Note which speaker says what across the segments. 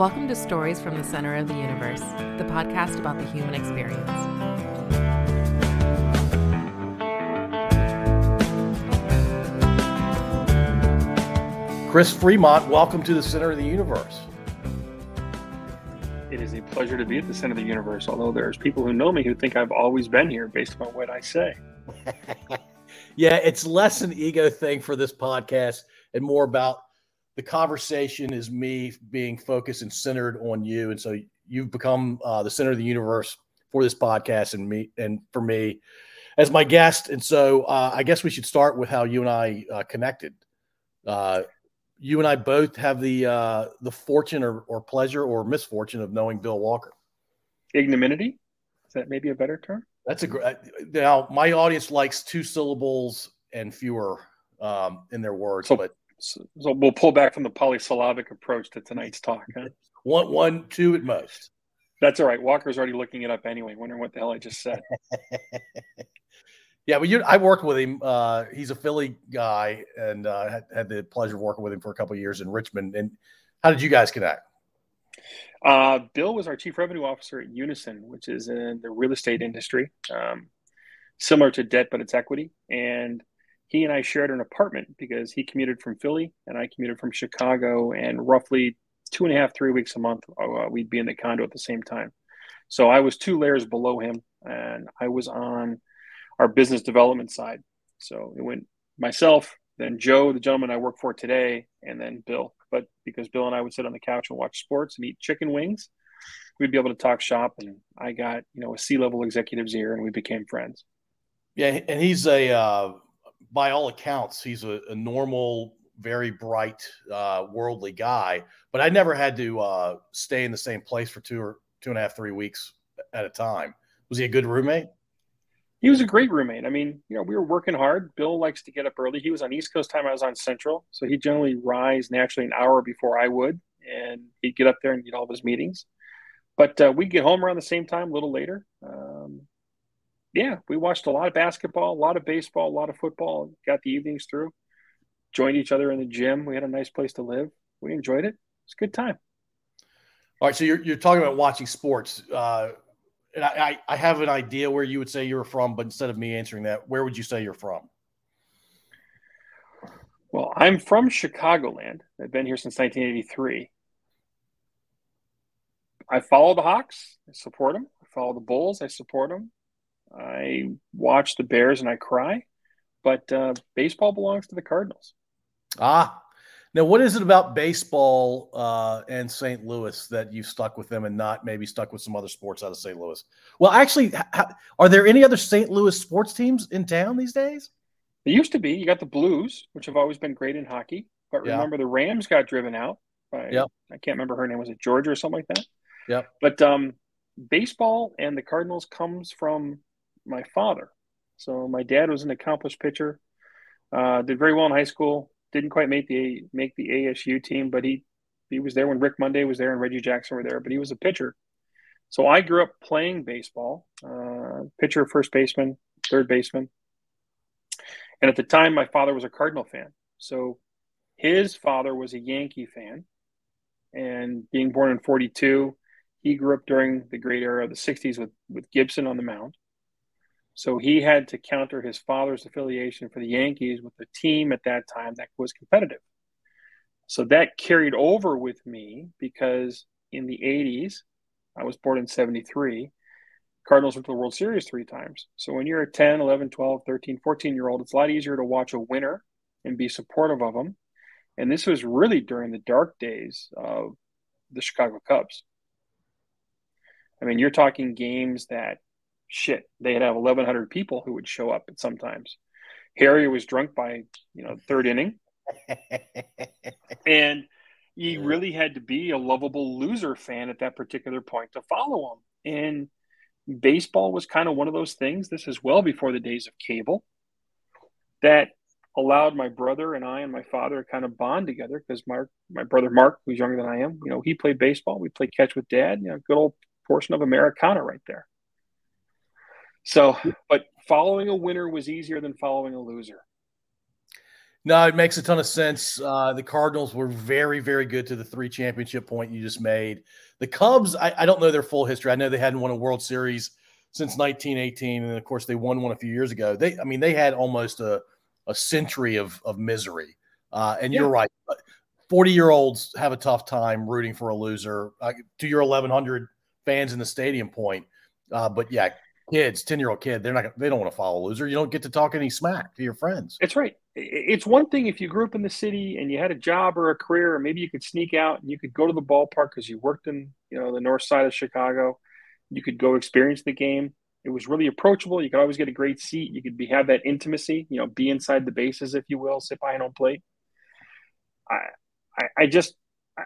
Speaker 1: Welcome to Stories from the Center of the Universe, the podcast about the human experience.
Speaker 2: Chris Freemott, welcome to the Center of the Universe.
Speaker 3: It is a pleasure to be at the center of the universe, although there's people who know me who think I've always been here based on what I say.
Speaker 2: yeah, it's less an ego thing for this podcast and more about the conversation is me being focused and centered on you. And so you've become uh, the center of the universe for this podcast and me and for me as my guest. And so uh, I guess we should start with how you and I uh, connected. Uh, you and I both have the uh, the fortune or, or pleasure or misfortune of knowing Bill Walker.
Speaker 3: Ignominy? Is that maybe a better term?
Speaker 2: That's a great. Now my audience likes two syllables and fewer um, in their words,
Speaker 3: so,
Speaker 2: but
Speaker 3: so, so, we'll pull back from the polysyllabic approach to tonight's talk. Huh?
Speaker 2: one, one, two at most.
Speaker 3: That's all right. Walker's already looking it up anyway, wondering what the hell I just said.
Speaker 2: yeah, but you, I worked with him. Uh, he's a Philly guy, and uh, had, had, the pleasure of working with him for a couple years in Richmond. And how did you guys connect?
Speaker 3: Uh, Bill was our chief revenue officer at Unison, which is in the real estate industry, um, similar to debt, but it's equity. And he and I shared an apartment because he commuted from Philly and I commuted from Chicago, and roughly two and a half, three weeks a month, uh, we'd be in the condo at the same time. So I was two layers below him, and I was on our business development side. So it went myself, then Joe, the gentleman I work for today, and then Bill. But because Bill and I would sit on the couch and watch sports and eat chicken wings, we'd be able to talk shop. And I got you know a C level executive's ear, and we became friends.
Speaker 2: Yeah, and he's a uh, by all accounts, he's a, a normal, very bright, uh, worldly guy. But I never had to uh, stay in the same place for two or two and a half, three weeks at a time. Was he a good roommate?
Speaker 3: He was a great roommate. I mean, you know, we were working hard. Bill likes to get up early. He was on East Coast time. I was on Central, so he generally rise naturally an hour before I would, and he'd get up there and get all of his meetings. But uh, we'd get home around the same time, a little later. Yeah, we watched a lot of basketball, a lot of baseball, a lot of football. Got the evenings through. Joined each other in the gym. We had a nice place to live. We enjoyed it. It's a good time.
Speaker 2: All right, so you're you're talking about watching sports. Uh, and I, I have an idea where you would say you're from, but instead of me answering that, where would you say you're from?
Speaker 3: Well, I'm from Chicagoland. I've been here since 1983. I follow the Hawks. I support them. I follow the Bulls. I support them. I watch the Bears and I cry, but uh, baseball belongs to the Cardinals.
Speaker 2: Ah, now what is it about baseball uh, and St. Louis that you stuck with them and not maybe stuck with some other sports out of St. Louis? Well, actually, are there any other St. Louis sports teams in town these days?
Speaker 3: There used to be. You got the Blues, which have always been great in hockey, but remember yeah. the Rams got driven out. By, yep. I can't remember her name. Was it Georgia or something like that?
Speaker 2: Yeah.
Speaker 3: But um, baseball and the Cardinals comes from my father. So my dad was an accomplished pitcher. Uh, did very well in high school. Didn't quite make the make the ASU team, but he he was there when Rick Monday was there and Reggie Jackson were there. But he was a pitcher. So I grew up playing baseball. Uh, pitcher, first baseman, third baseman. And at the time, my father was a Cardinal fan. So his father was a Yankee fan. And being born in 42, he grew up during the great era of the 60s with, with Gibson on the mound. So he had to counter his father's affiliation for the Yankees with a team at that time that was competitive. So that carried over with me because in the 80s, I was born in 73, Cardinals went to the World Series three times. So when you're a 10, 11, 12, 13, 14 year old, it's a lot easier to watch a winner and be supportive of them. And this was really during the dark days of the Chicago Cubs. I mean, you're talking games that shit, they'd have 1,100 people who would show up at sometimes. Harry was drunk by, you know, third inning. and you really had to be a lovable loser fan at that particular point to follow him. And baseball was kind of one of those things. This is well before the days of cable that allowed my brother and I and my father to kind of bond together because my my brother Mark, who's younger than I am, you know, he played baseball. We played catch with dad. You know, good old portion of Americana right there. So, but following a winner was easier than following a loser.
Speaker 2: No, it makes a ton of sense. Uh, the Cardinals were very, very good to the three championship point you just made. The Cubs, I, I don't know their full history. I know they hadn't won a World Series since 1918, and of course they won one a few years ago. They, I mean, they had almost a, a century of of misery. Uh, and yeah. you're right, 40 year olds have a tough time rooting for a loser. Uh, to your 1,100 fans in the stadium point, uh, but yeah, kids, 10 year old kid, they're not, they don't want to follow a loser. You don't get to talk any smack to your friends.
Speaker 3: It's right. It's one thing if you grew up in the city and you had a job or a career, or maybe you could sneak out and you could go to the ballpark because you worked in, you know, the north side of Chicago. You could go experience the game. It was really approachable. You could always get a great seat. You could be have that intimacy, you know, be inside the bases, if you will, sit behind home plate. I, I, I just, I,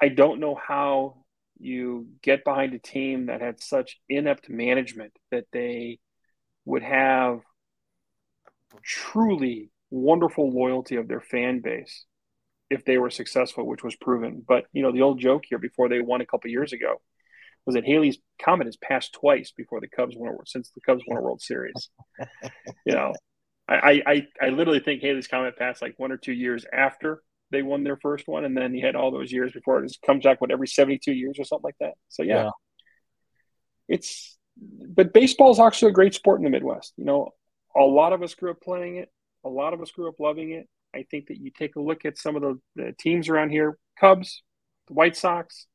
Speaker 3: I don't know how you get behind a team that had such inept management that they would have truly wonderful loyalty of their fan base if they were successful, which was proven. But you know, the old joke here before they won a couple years ago was that Halley's Comet has passed twice before the Cubs won a, since the Cubs won a World Series. you know, I, I I literally think Halley's Comet passed like one or two years after they won their first one, and then he had all those years before it comes back what every seventy two years or something like that. So yeah, yeah. it's but baseball is actually a great sport in the Midwest. You know, a lot of us grew up playing it. A lot of us grew up loving it. I think that you take a look at some of the, the teams around here: Cubs, the White Sox,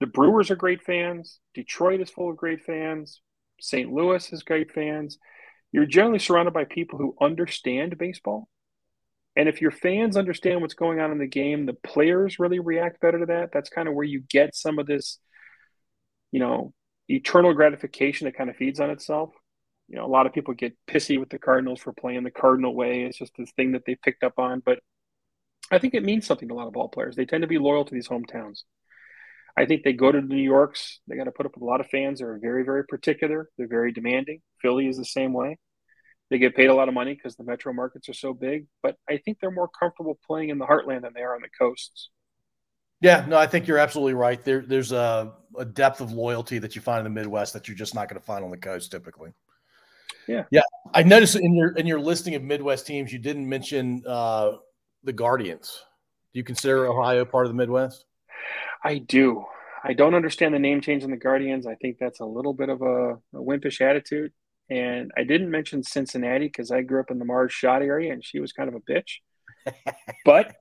Speaker 3: the Brewers are great fans. Detroit is full of great fans. St. Louis is great fans. You're generally surrounded by people who understand baseball and if your fans understand what's going on in the game, the players really react better to that. That's kind of where you get some of this, you know, eternal gratification that kind of feeds on itself. You know, a lot of people get pissy with the Cardinals for playing the Cardinal way. It's just this thing that they picked up on. But I think it means something to a lot of ball players. They tend to be loyal to these hometowns. I think they go to the New Yorks. They got to put up with a lot of fans They're very, very particular. They're very demanding. Philly is the same way. They get paid a lot of money because the metro markets are so big, but I think they're more comfortable playing in the heartland than they are on the coasts.
Speaker 2: Yeah, no, I think you're absolutely right. There, there's a, a depth of loyalty that you find in the Midwest that you're just not going to find on the coast typically.
Speaker 3: Yeah,
Speaker 2: yeah. I noticed in your in your listing of Midwest teams, you didn't mention uh, the Guardians. Do you consider Ohio part of the Midwest?
Speaker 3: I do. I don't understand the name change in the Guardians. I think that's a little bit of a, a wimpish attitude. And I didn't mention Cincinnati because I grew up in the Marge Schott area and she was kind of a bitch. but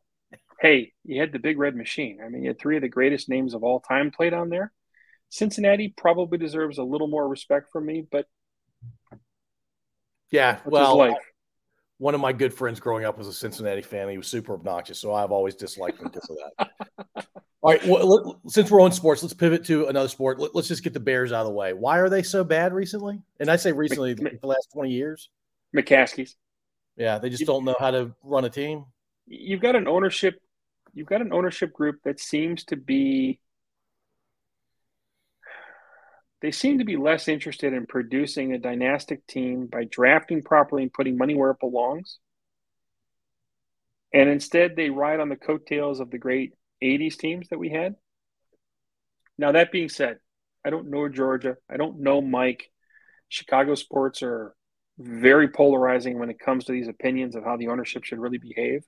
Speaker 3: hey, you had the big red machine. I mean, you had three of the greatest names of all time played on there. Cincinnati probably deserves a little more respect from me, but
Speaker 2: yeah, well, one of my good friends growing up was a Cincinnati fan. He was super obnoxious, so I've always disliked him because of that. All right. Well, since we're on sports, let's pivot to another sport. Let, us just get the Bears out of the way. Why are they so bad recently? And I say recently, Mc, the last twenty years.
Speaker 3: McCaskey's.
Speaker 2: Yeah, they just you, don't know how to run a team.
Speaker 3: You've got an ownership. You've got an ownership group that seems to be. They seem to be less interested in producing a dynastic team by drafting properly and putting money where it belongs. And instead, they ride on the coattails of the great 80s teams that we had. Now, that being said, I don't know Georgia. I don't know Mike. Chicago sports are very polarizing when it comes to these opinions of how the ownership should really behave.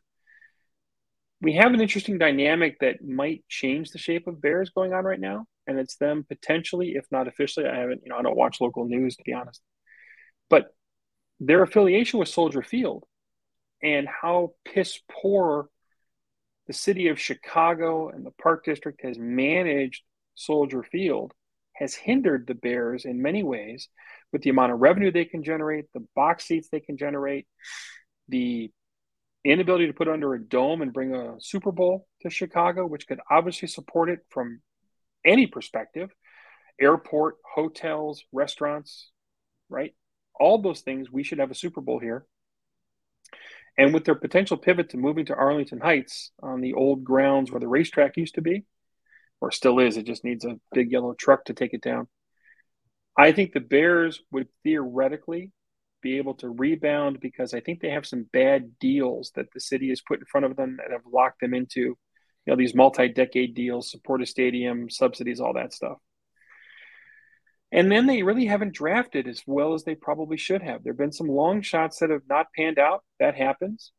Speaker 3: We have an interesting dynamic that might change the shape of Bears going on right now, and it's them potentially, if not officially. I haven't, you know, I don't watch local news to be honest, but their affiliation with Soldier Field and how piss poor the city of Chicago and the Park District has managed Soldier Field has hindered the Bears in many ways with the amount of revenue they can generate, the box seats they can generate, the inability to put under a dome and bring a Super Bowl to Chicago, which could obviously support it from any perspective airport, hotels, restaurants, right? All those things, we should have a Super Bowl here. And with their potential pivot to moving to Arlington Heights on the old grounds where the racetrack used to be, or still is, it just needs a big yellow truck to take it down. I think the Bears would theoretically be able to rebound because I think they have some bad deals that the city has put in front of them that have locked them into, you know, these multi-decade deals, support a stadium, subsidies, all that stuff. And then they really haven't drafted as well as they probably should have. There have been some long shots that have not panned out. That happens.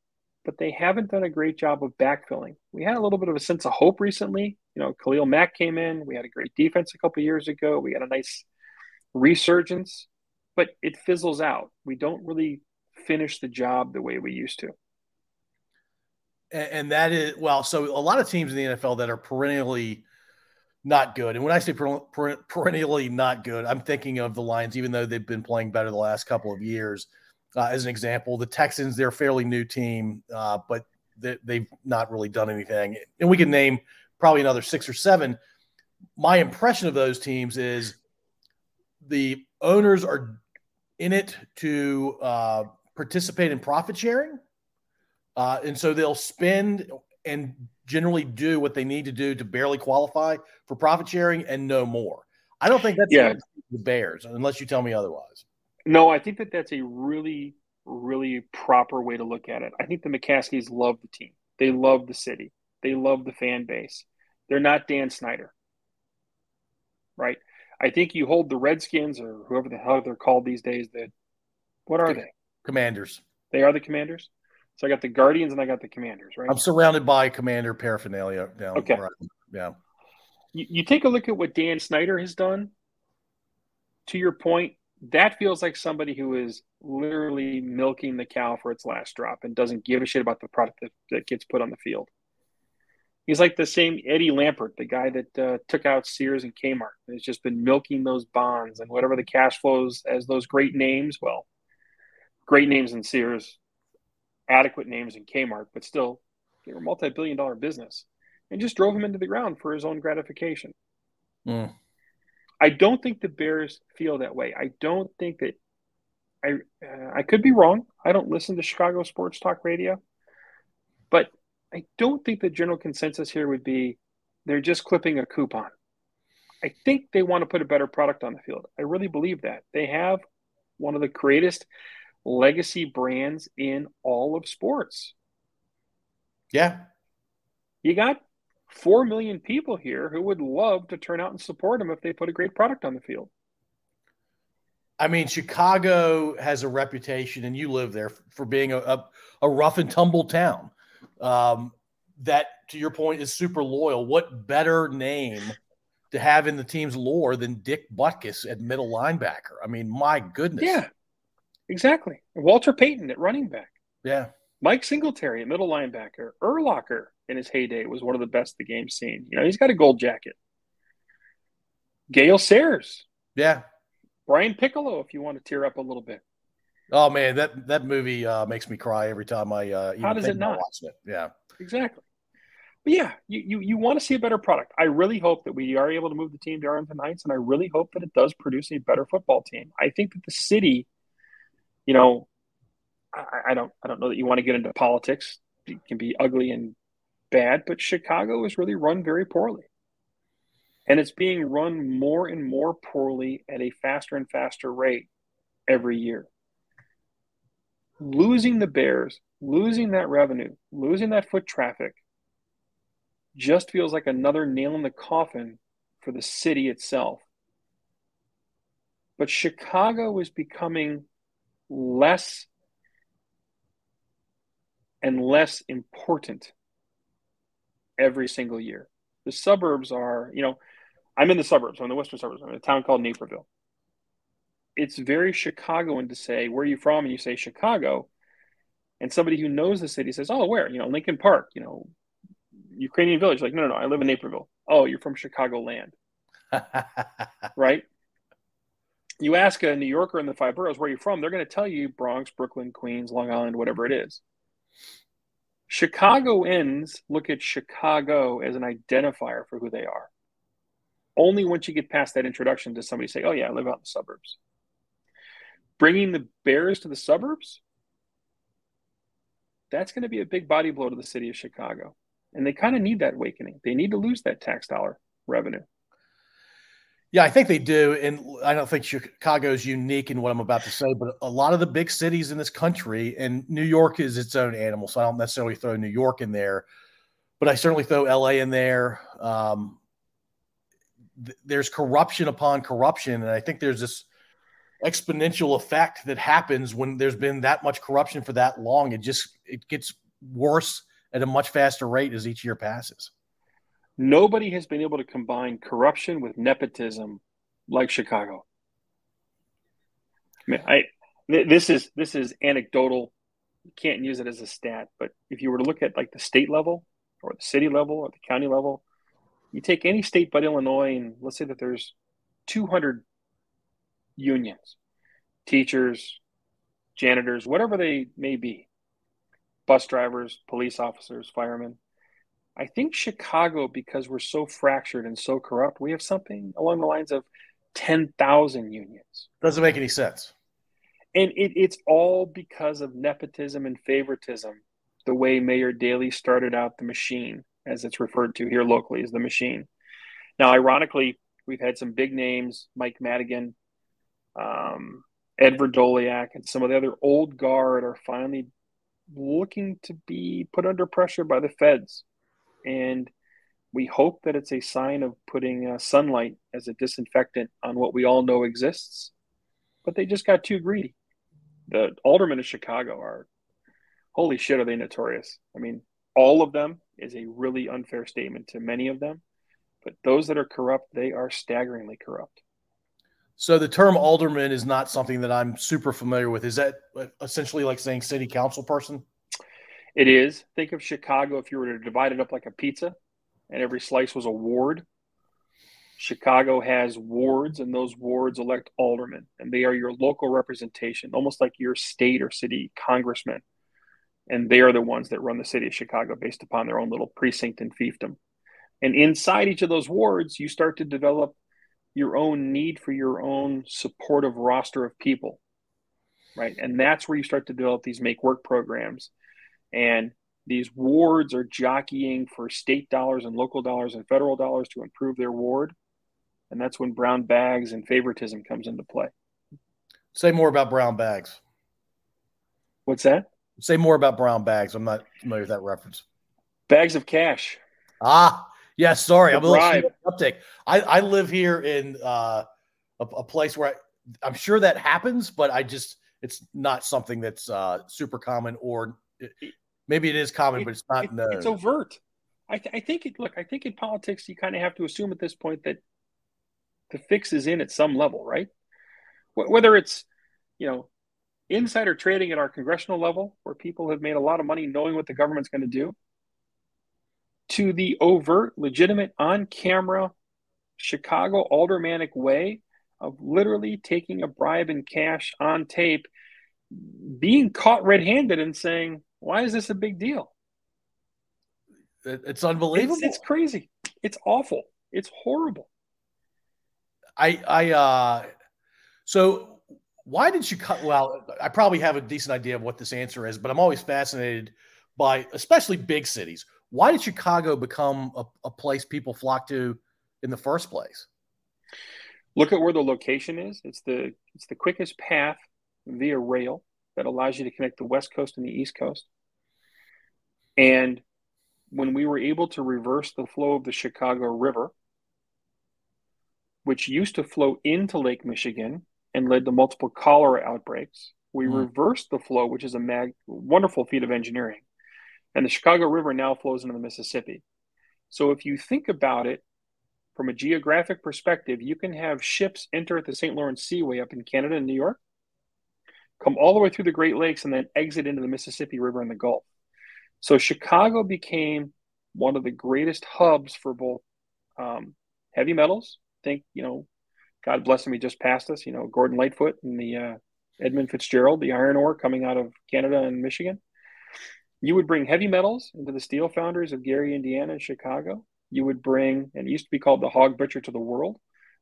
Speaker 3: but they haven't done a great job of backfilling. We had a little bit of a sense of hope recently. You know, Khalil Mack came in. We had a great defense a couple years ago. We had a nice resurgence, but it fizzles out. We don't really finish the job the way we used to.
Speaker 2: And that is well, so a lot of teams in the NFL that are perennially not good. And when I say perennially not good, I'm thinking of the Lions, even though they've been playing better the last couple of years. Uh, as an example, the Texans, they're a fairly new team, uh, but they, they've not really done anything. And we can name probably another six or seven. My impression of those teams is the owners are in it to uh, participate in profit sharing. Uh, and so they'll spend and generally do what they need to do to barely qualify for profit sharing and no more. I don't think that's
Speaker 3: yeah.
Speaker 2: the Bears, unless you tell me otherwise.
Speaker 3: No, I think that that's a really, really proper way to look at it. I think the McCaskeys love the team. They love the city. They love the fan base. They're not Dan Snyder, right? I think you hold the Redskins or whoever the hell they're called these days. That what are they?
Speaker 2: Commanders.
Speaker 3: They are the Commanders. So I got the Guardians and I got the Commanders, right?
Speaker 2: I'm surrounded by Commander paraphernalia down.
Speaker 3: Okay.
Speaker 2: Right. Yeah.
Speaker 3: You, you take a look at what Dan Snyder has done. To your point, that feels like somebody who is literally milking the cow for its last drop and doesn't give a shit about the product that, that gets put on the field. He's like the same Eddie Lampert, the guy that uh, took out Sears and Kmart. Has just been milking those bonds and whatever the cash flows as those great names. Well, great names in Sears, adequate names in Kmart, but still, they were multi-billion dollar business, and just drove him into the ground for his own gratification.
Speaker 2: Mm.
Speaker 3: I don't think the Bears feel that way. I don't think that I uh, I could be wrong. I don't listen to Chicago sports talk radio, but I don't think the general consensus here would be they're just clipping a coupon. I think they want to put a better product on the field. I really believe that. They have one of the greatest legacy brands in all of sports.
Speaker 2: Yeah.
Speaker 3: You got 4 million people here who would love to turn out and support them if they put a great product on the field.
Speaker 2: I mean, Chicago has a reputation, and you live there for being a, a, a rough and tumble town. Um, that, to your point, is super loyal. What better name to have in the team's lore than Dick Butkus at middle linebacker? I mean, my goodness.
Speaker 3: Yeah. Exactly. Walter Payton at running back.
Speaker 2: Yeah.
Speaker 3: Mike Singletary at middle linebacker. Urlacher in his heyday was one of the best the game's seen. You know, he's got a gold jacket. Gale Sayers.
Speaker 2: Yeah.
Speaker 3: Brian Piccolo, if you want to tear up a little bit.
Speaker 2: Oh man, that that movie uh, makes me cry every time I uh,
Speaker 3: how does it not
Speaker 2: it. Yeah,
Speaker 3: exactly. But yeah, you, you you want to see a better product. I really hope that we are able to move the team to Arlington Heights, and I really hope that it does produce a better football team. I think that the city you know, I, I don't I don't know that you want to get into politics. It can be ugly and bad, but Chicago is really run very poorly. And it's being run more and more poorly at a faster and faster rate every year. Losing the Bears, losing that revenue, losing that foot traffic just feels like another nail in the coffin for the city itself. But Chicago is becoming less and less important every single year. The suburbs are, you know, I'm in the suburbs, I'm in the western suburbs, I'm in a town called Naperville. It's very Chicagoan to say, where are you from? And you say Chicago. And somebody who knows the city says, oh, where? You know, Lincoln Park, you know, Ukrainian village. Like, no, no, no, I live in Naperville. Oh, you're from Chicago land. right? You ask a New Yorker in the five boroughs where you're from, they're going to tell you Bronx, Brooklyn, Queens, Long Island, whatever it is. Chicagoans look at Chicago as an identifier for who they are. Only once you get past that introduction does somebody say, "Oh yeah, I live out in the suburbs." Bringing the Bears to the suburbs, that's going to be a big body blow to the city of Chicago, and they kind of need that awakening. They need to lose that tax dollar revenue.
Speaker 2: Yeah, I think they do. And I don't think Chicago is unique in what I'm about to say, but a lot of the big cities in this country, and New York is its own animal. So I don't necessarily throw New York in there, but I certainly throw LA in there. Um, th- there's corruption upon corruption. And I think there's this exponential effect that happens when there's been that much corruption for that long. It just it gets worse at a much faster rate as each year passes.
Speaker 3: Nobody has been able to combine corruption with nepotism like Chicago. I mean, I this is this is anecdotal. You can't use it as a stat, but if you were to look at like the state level or the city level or the county level, you take any state but Illinois, and let's say that there's 200 unions, teachers, janitors, whatever they may be, bus drivers, police officers, firemen. I think Chicago, because we're so fractured and so corrupt, we have something along the lines of 10,000 unions.
Speaker 2: Doesn't make any sense.
Speaker 3: And it, it's all because of nepotism and favoritism, the way Mayor Daley started out the machine, as it's referred to here locally as the machine. Now, ironically, we've had some big names, Mike Madigan, um, Ed and some of the other old guard are finally looking to be put under pressure by the feds. And we hope that it's a sign of putting uh, sunlight as a disinfectant on what we all know exists. But they just got too greedy. The aldermen of Chicago are, holy shit, are they notorious? I mean, all of them is a really unfair statement to many of them. But those that are corrupt, they are staggeringly corrupt.
Speaker 2: So the term alderman is not something that I'm super familiar with. Is that essentially like saying city council person?
Speaker 3: It is. Think of Chicago if you were to divide it up like a pizza and every slice was a ward. Chicago has wards, and those wards elect aldermen, and they are your local representation, almost like your state or city congressman. And they are the ones that run the city of Chicago based upon their own little precinct and fiefdom. And inside each of those wards, you start to develop your own need for your own supportive roster of people, right? And that's where you start to develop these make work programs. And these wards are jockeying for state dollars and local dollars and federal dollars to improve their ward. And that's when brown bags and favoritism comes into play.
Speaker 2: Say more about brown bags.
Speaker 3: What's that?
Speaker 2: Say more about brown bags. I'm not familiar with that reference.
Speaker 3: Bags of cash.
Speaker 2: Ah, yeah, sorry, the I'm a little uptake. I, I live here in uh, a, a, place where I, am sure that happens, but I just it's not something that's uh, super common, or maybe it is common, it, but it's not.
Speaker 3: It,
Speaker 2: known.
Speaker 3: It's overt. I, th- I think it. Look, I think in politics, you kind of have to assume at this point that the fix is in at some level, right? W- whether it's you know insider trading at our congressional level, where people have made a lot of money knowing what the government's going to do to the overt, legitimate, on camera Chicago aldermanic way of literally taking a bribe in cash on tape, being caught red handed and saying, Why is this a big deal?
Speaker 2: It's unbelievable.
Speaker 3: It's, it's crazy. It's awful. It's horrible.
Speaker 2: I, I, uh, so why did you cut? Well, I probably have a decent idea of what this answer is, but I'm always fascinated by, especially big cities why did Chicago become a, a place people flock to in the first place?
Speaker 3: Look at where the location is. It's the it's the quickest path via rail that allows you to connect the West Coast and the East Coast. And when we were able to reverse the flow of the Chicago River, which used to flow into Lake Michigan and led to multiple cholera outbreaks, we mm. reversed the flow, which is a mag- wonderful feat of engineering, and the Chicago River now flows into the Mississippi. So if you think about it from a geographic perspective, you can have ships enter at the St. Lawrence Seaway up in Canada and New York, come all the way through the Great Lakes, and then exit into the Mississippi River and the Gulf. So Chicago became one of the greatest hubs for both um, heavy metals. Think, you know, God bless him, he just passed us. You know, Gordon Lightfoot and the uh, Edmund Fitzgerald, the iron ore coming out of Canada and Michigan. You would bring heavy metals into the steel foundries of Gary, Indiana, and Chicago. You would bring, and it used to be called the hog butcher to the world.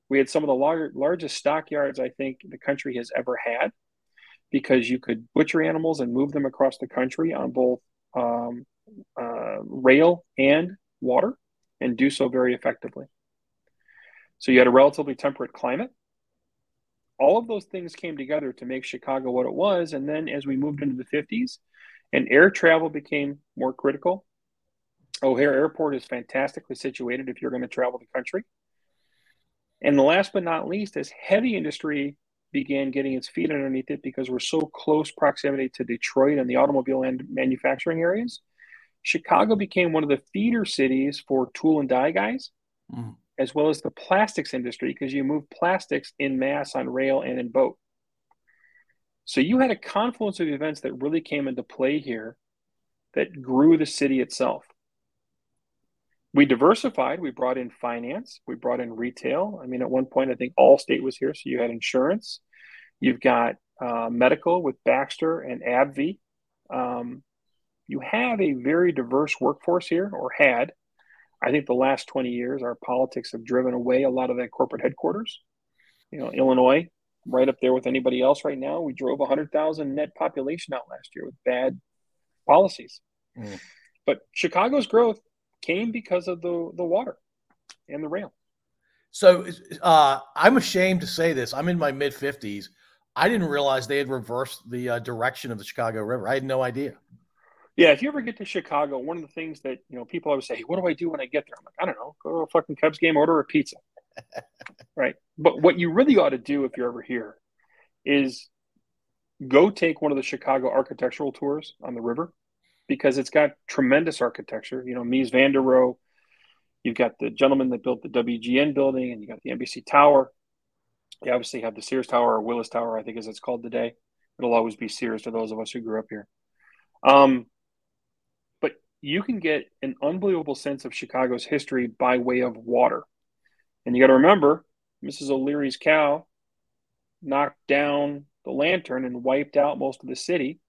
Speaker 3: We had some of the lar- largest stockyards I think the country has ever had because you could butcher animals and move them across the country on both um, uh, rail and water and do so very effectively. So you had a relatively temperate climate. All of those things came together to make Chicago what it was. And then as we moved into the 50s, and air travel became more critical. O'Hare Airport is fantastically situated if you're going to travel the country. And the last but not least, as heavy industry began getting its feet underneath it because we're so close proximity to Detroit and the automobile and manufacturing areas, Chicago became one of the feeder cities for tool and die guys, mm. as well as the plastics industry, because you move plastics in mass on rail and in boat. So you had a confluence of events that really came into play here that grew the city itself. We diversified. We brought in finance. We brought in retail. I mean, at one point, I think Allstate was here. So you had insurance. You've got uh, medical with Baxter and AbbVie. Um, you have a very diverse workforce here, or had. I think the last 20 years, our politics have driven away a lot of that corporate headquarters. You know, Illinois, right up there with anybody else right now. We drove 100,000 net population out last year with bad policies. Mm. But Chicago's growth came because of the, the water and the rail.
Speaker 2: So uh, I'm ashamed to say this. I'm in my mid 50s. I didn't realize they had reversed the uh, direction of the Chicago River. I had no idea.
Speaker 3: Yeah, if you ever get to Chicago, one of the things that you know people always say, hey, "What do I do when I get there?" I'm like, I don't know. Go to a fucking Cubs game, order a pizza, right? But what you really ought to do if you're ever here is go take one of the Chicago architectural tours on the river because it's got tremendous architecture. You know, Mies van der Rohe. You've got the gentleman that built the WGN building, and you got the NBC Tower. You obviously have the Sears Tower or Willis Tower, I think as it's called today. It'll always be Sears to those of us who grew up here. Um, but you can get an unbelievable sense of Chicago's history by way of water. And you got to remember, Mrs. O'Leary's cow knocked down the lantern and wiped out most of the city,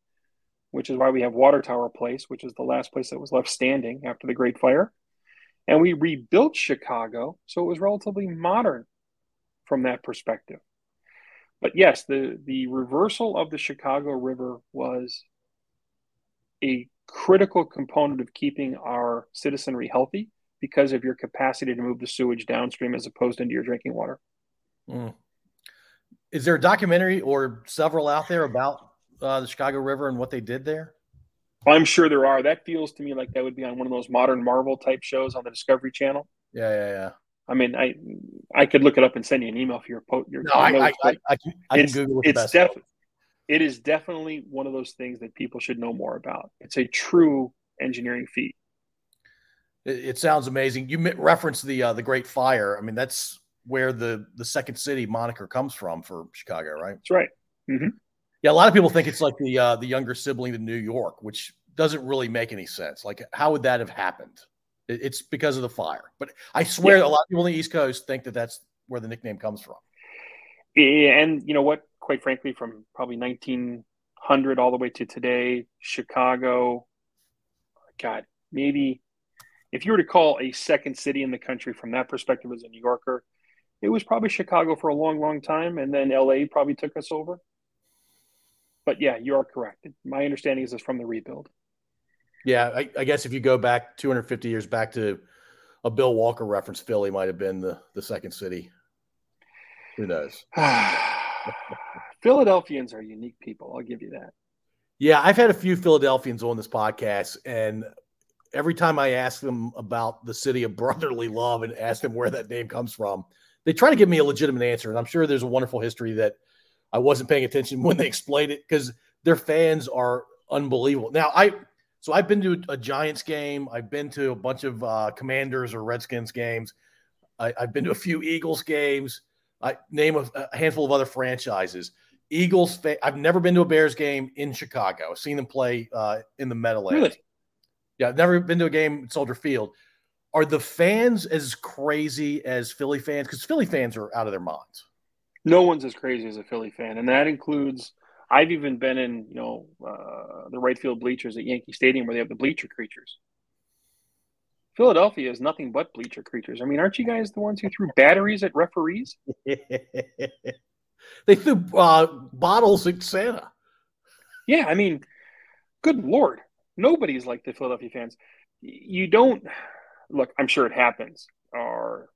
Speaker 3: which is why we have Water Tower Place, which is the last place that was left standing after the Great Fire. And we rebuilt Chicago so it was relatively modern from that perspective. But yes, the, the reversal of the Chicago River was a critical component of keeping our citizenry healthy because of your capacity to move the sewage downstream as opposed into your drinking water. Mm.
Speaker 2: Is there a documentary or several out there about uh, the Chicago River and what they did there?
Speaker 3: I'm sure there are. That feels to me like that would be on one of those modern Marvel type shows on the Discovery Channel.
Speaker 2: Yeah, yeah, yeah.
Speaker 3: I mean, I I could look it up and send you an email for your post. Your
Speaker 2: no, I, I, I, I, can, I can Google
Speaker 3: it. It's definitely it is definitely one of those things that people should know more about. It's a true engineering feat.
Speaker 2: It, it sounds amazing. You referenced the uh, the Great Fire. I mean, that's where the the second city moniker comes from for Chicago, right?
Speaker 3: That's right. Mm-hmm.
Speaker 2: Yeah, a lot of people think it's like the uh, the younger sibling to New York, which doesn't really make any sense. Like, how would that have happened? It's because of the fire. But I swear, yeah. a lot of people on the East Coast think that that's where the nickname comes from.
Speaker 3: And you know what? Quite frankly, from probably 1900 all the way to today, Chicago, God, maybe if you were to call a second city in the country from that perspective as a New Yorker, it was probably Chicago for a long, long time, and then LA probably took us over. But yeah, you are correct. My understanding is it's from the rebuild.
Speaker 2: Yeah, I, I, guess if you go back 250 years back to a Bill Walker reference, Philly might have been the, the second city. Who knows?
Speaker 3: Philadelphians are unique people. I'll give you that.
Speaker 2: Yeah, I've had a few Philadelphians on this podcast, and every time I ask them about the city of brotherly love and ask them where that name comes from, they try to give me a legitimate answer. And I'm sure there's a wonderful history that I wasn't paying attention when they explained it because their fans are unbelievable. Now, I so I've been to a Giants game. I've been to a bunch of uh, Commanders or Redskins games. I, have been to a few Eagles games. I name a, a handful of other franchises. Eagles. Fa- I've never been to a Bears game in Chicago. I've seen them play uh, in the Meadowlands. Really? Yeah, I've never been to a game at Soldier Field. Are the fans as crazy as Philly fans? Because Philly fans are out of their minds.
Speaker 3: No one's as crazy as a Philly fan, and that includes I've even been in, you know, uh, the right field bleachers at Yankee Stadium where they have the bleacher creatures. Philadelphia is nothing but bleacher creatures. I mean, aren't you guys the ones who threw batteries at referees?
Speaker 2: they threw uh, bottles at Santa.
Speaker 3: Yeah, I mean, good lord, nobody's like the Philadelphia fans. You don't look. I'm sure it happens, or,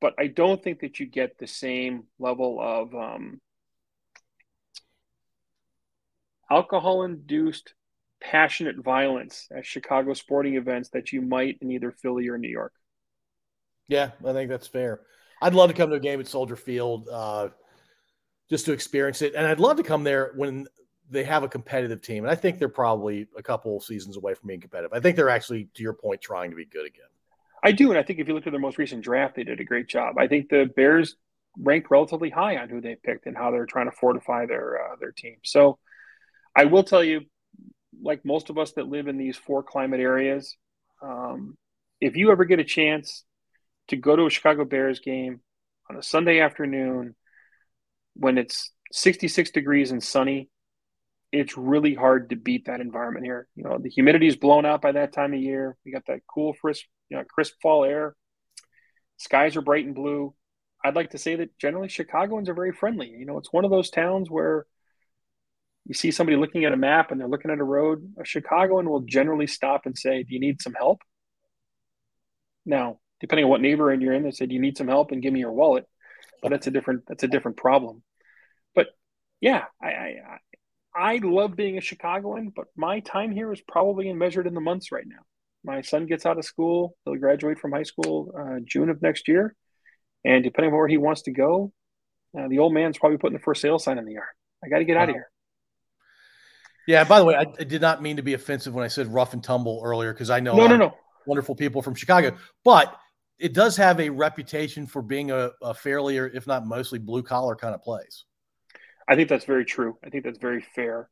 Speaker 3: but I don't think that you get the same level of um, alcohol induced passionate violence at Chicago sporting events that you might in either Philly or New York.
Speaker 2: Yeah, I think that's fair. I'd love to come to a game at Soldier Field uh, just to experience it. And I'd love to come there when they have a competitive team, and I think they're probably a couple seasons away from being competitive. I think they're actually, to your point, trying to be good again.
Speaker 3: I do, and I think if you look at their most recent draft, they did a great job. I think the Bears ranked relatively high on who they picked and how they're trying to fortify their uh, their team. So, I will tell you, like most of us that live in these four climate areas, um, if you ever get a chance to go to a Chicago Bears game on a Sunday afternoon when it's 66 degrees and sunny, it's really hard to beat that environment here. You know, the humidity is blown out by that time of year. We got that cool, crisp, you know, crisp fall air. Skies are bright and blue. I'd like to say that generally Chicagoans are very friendly. You know, it's one of those towns where you see somebody looking at a map and they're looking at a road. A Chicagoan will generally stop and say, "Do you need some help?" Now, depending on what neighborhood you're in, they said, "Do you need some help?" and give me your wallet. But that's a different that's a different problem. But yeah, I, I I love being a Chicagoan, but my time here is probably measured in the months right now. My son gets out of school; he'll graduate from high school uh, June of next year, and depending on where he wants to go, uh, the old man's probably putting the for sale sign in the yard. I got to get wow. out of here.
Speaker 2: Yeah. By the way, I, I, did not mean to be offensive when I said rough and tumble earlier because I know
Speaker 3: no, no, no,
Speaker 2: wonderful people from Chicago, but it does have a reputation for being a, a fairly, or if not mostly, blue collar kind of place.
Speaker 3: I think that's very true. I think that's very fair.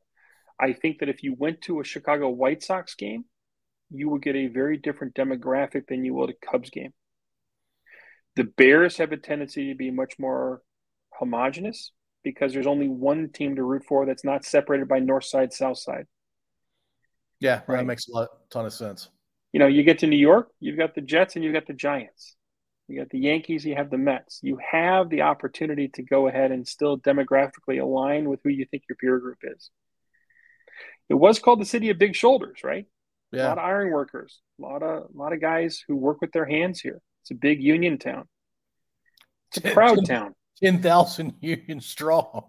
Speaker 3: I think that if you went to a Chicago White Sox game, you would get a very different demographic than you would a Cubs game. The Bears have a tendency to be much more homogenous because there's only one team to root for that's not separated by north side, south side.
Speaker 2: Yeah, right? that makes a lot, ton of sense.
Speaker 3: You know, you get to New York, you've got the Jets and you've got the Giants. You got the Yankees, you have the Mets. You have the opportunity to go ahead and still demographically align with who you think your peer group is. It was called the city of big shoulders, right? Yeah. A lot of iron workers, a lot of a lot of guys who work with their hands here. It's a big union town. It's a proud 10, town.
Speaker 2: Ten thousand union strong.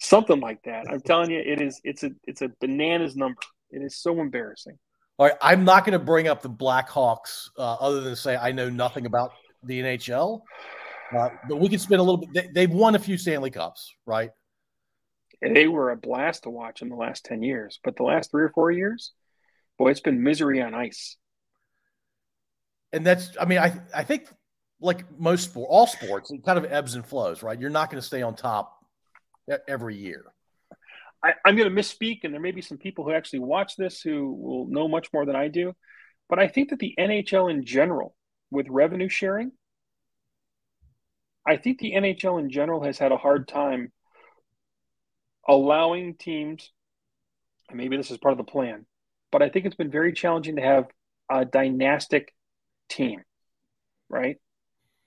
Speaker 3: Something like that. I'm telling you, it is. It's a. It's a bananas number. It is so embarrassing.
Speaker 2: All right, I'm not going to bring up the Blackhawks uh, other than to say I know nothing about the NHL. Uh, but we could spend a little bit. They, have won a few Stanley Cups, right?
Speaker 3: They were a blast to watch in the last 10 years. But the last three or four years, boy, it's been misery on ice.
Speaker 2: And that's, I mean, I, I think like most sport, all sports, it kind of ebbs and flows, right? You're not going to stay on top every year.
Speaker 3: I, I'm going to misspeak, and there may be some people who actually watch this who will know much more than I do. But I think that the NHL in general with revenue sharing, I think the NHL in general has had a hard time allowing teams, and maybe this is part of the plan, but I think it's been very challenging to have a dynastic team, right?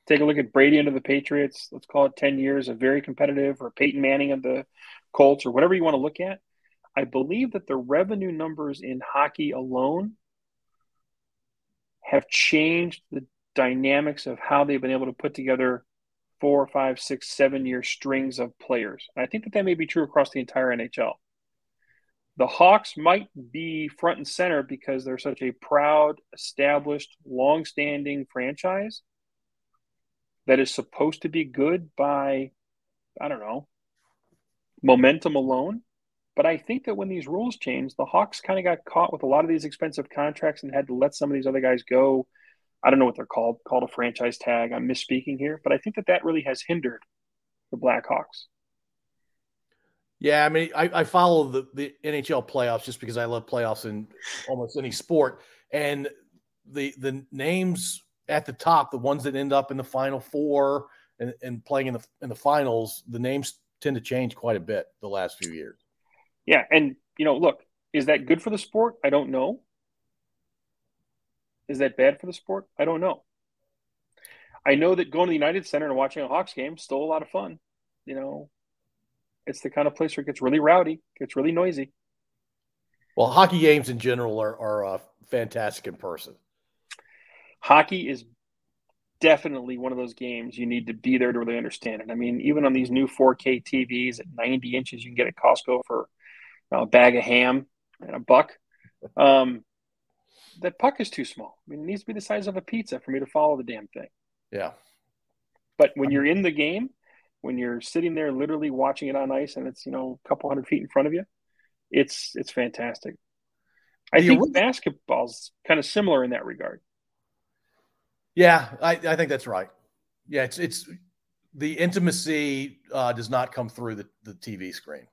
Speaker 3: Take a look at Brady under the Patriots. Let's call it 10 years of very competitive, or Peyton Manning of the Colts, or whatever you want to look at. I believe that the revenue numbers in hockey alone have changed the dynamics of how they've been able to put together four, five, six, seven year strings of players. I think that that may be true across the entire NHL. The Hawks might be front and center because they're such a proud, established, long standing franchise that is supposed to be good by, I don't know, momentum alone. But I think that when these rules changed, the Hawks kind of got caught with a lot of these expensive contracts and had to let some of these other guys go. I don't know what they're called, called a franchise tag. I'm misspeaking here, but I think that that really has hindered the Blackhawks.
Speaker 2: Yeah, I mean, I, I follow the, the NHL playoffs just because I love playoffs in almost any sport, and the the names at the top, the ones that end up in the final four and, and playing in the in the finals, the names tend to change quite a bit the last few years.
Speaker 3: Yeah, and you know, look, is that good for the sport? I don't know. Is that bad for the sport? I don't know. I know that going to the United Center and watching a Hawks game is still a lot of fun. You know, it's the kind of place where it gets really rowdy, gets really noisy.
Speaker 2: Well, hockey games in general are, are uh, fantastic in person.
Speaker 3: Hockey is definitely one of those games you need to be there to really understand it. I mean, even on these new 4K TVs at 90 inches, you can get at Costco for a bag of ham and a buck. Um, that puck is too small. I mean, it needs to be the size of a pizza for me to follow the damn thing.
Speaker 2: Yeah.
Speaker 3: But when you're in the game, when you're sitting there literally watching it on ice and it's, you know, a couple hundred feet in front of you, it's it's fantastic. I think basketball's kind of similar in that regard.
Speaker 2: Yeah, I, I think that's right. Yeah, it's it's the intimacy uh, does not come through the, the TV screen.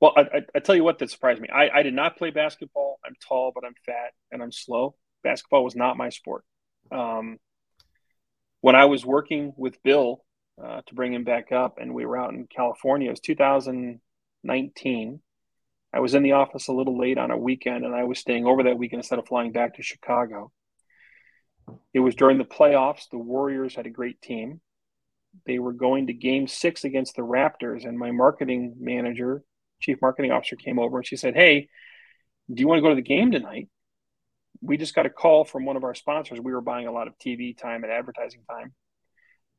Speaker 3: Well, I, I, I, tell you what that surprised me. I, I did not play basketball. I'm tall, but I'm fat and I'm slow. Basketball was not my sport. Um, when I was working with Bill uh, to bring him back up, and we were out in California, it was 2019. I was in the office a little late on a weekend, and I was staying over that weekend instead of flying back to Chicago. It was during the playoffs. The Warriors had a great team. They were going to game six against the Raptors, and my marketing manager, chief marketing officer, came over and she said, Hey, do you want to go to the game tonight? We just got a call from one of our sponsors. We were buying a lot of TV time and advertising time.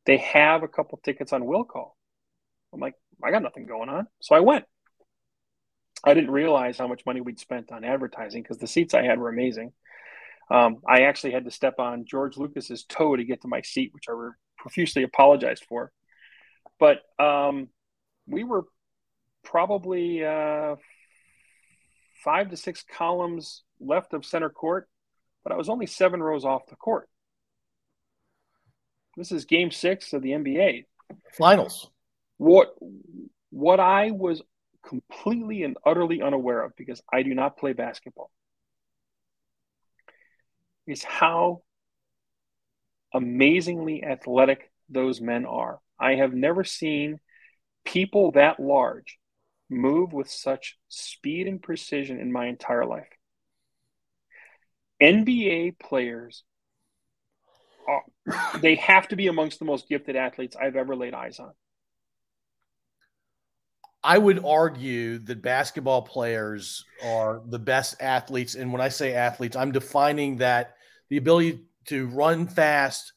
Speaker 3: They have a couple tickets on will call. I'm like, I got nothing going on. So I went. I didn't realize how much money we'd spent on advertising because the seats I had were amazing. Um, I actually had to step on George Lucas's toe to get to my seat, which I profusely apologized for. But um, we were probably uh, five to six columns left of center court, but I was only seven rows off the court. This is game six of the NBA
Speaker 2: finals.
Speaker 3: What what I was completely and utterly unaware of because I do not play basketball is how amazingly athletic those men are. I have never seen people that large move with such speed and precision in my entire life. NBA players are, they have to be amongst the most gifted athletes I've ever laid eyes on.
Speaker 2: I would argue that basketball players are the best athletes. And when I say athletes, I'm defining that the ability to run fast,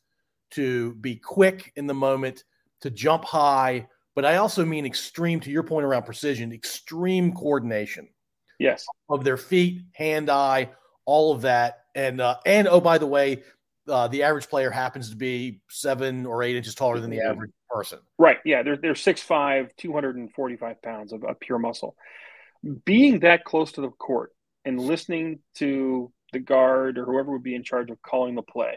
Speaker 2: to be quick in the moment, to jump high. But I also mean extreme, to your point around precision, extreme coordination.
Speaker 3: Yes.
Speaker 2: Of their feet, hand eye, all of that. And, uh, and oh, by the way, uh, the average player happens to be seven or eight inches taller than the average person.
Speaker 3: Right. Yeah. They're, they're 6'5, 245 pounds of, of pure muscle. Being that close to the court and listening to the guard or whoever would be in charge of calling the play.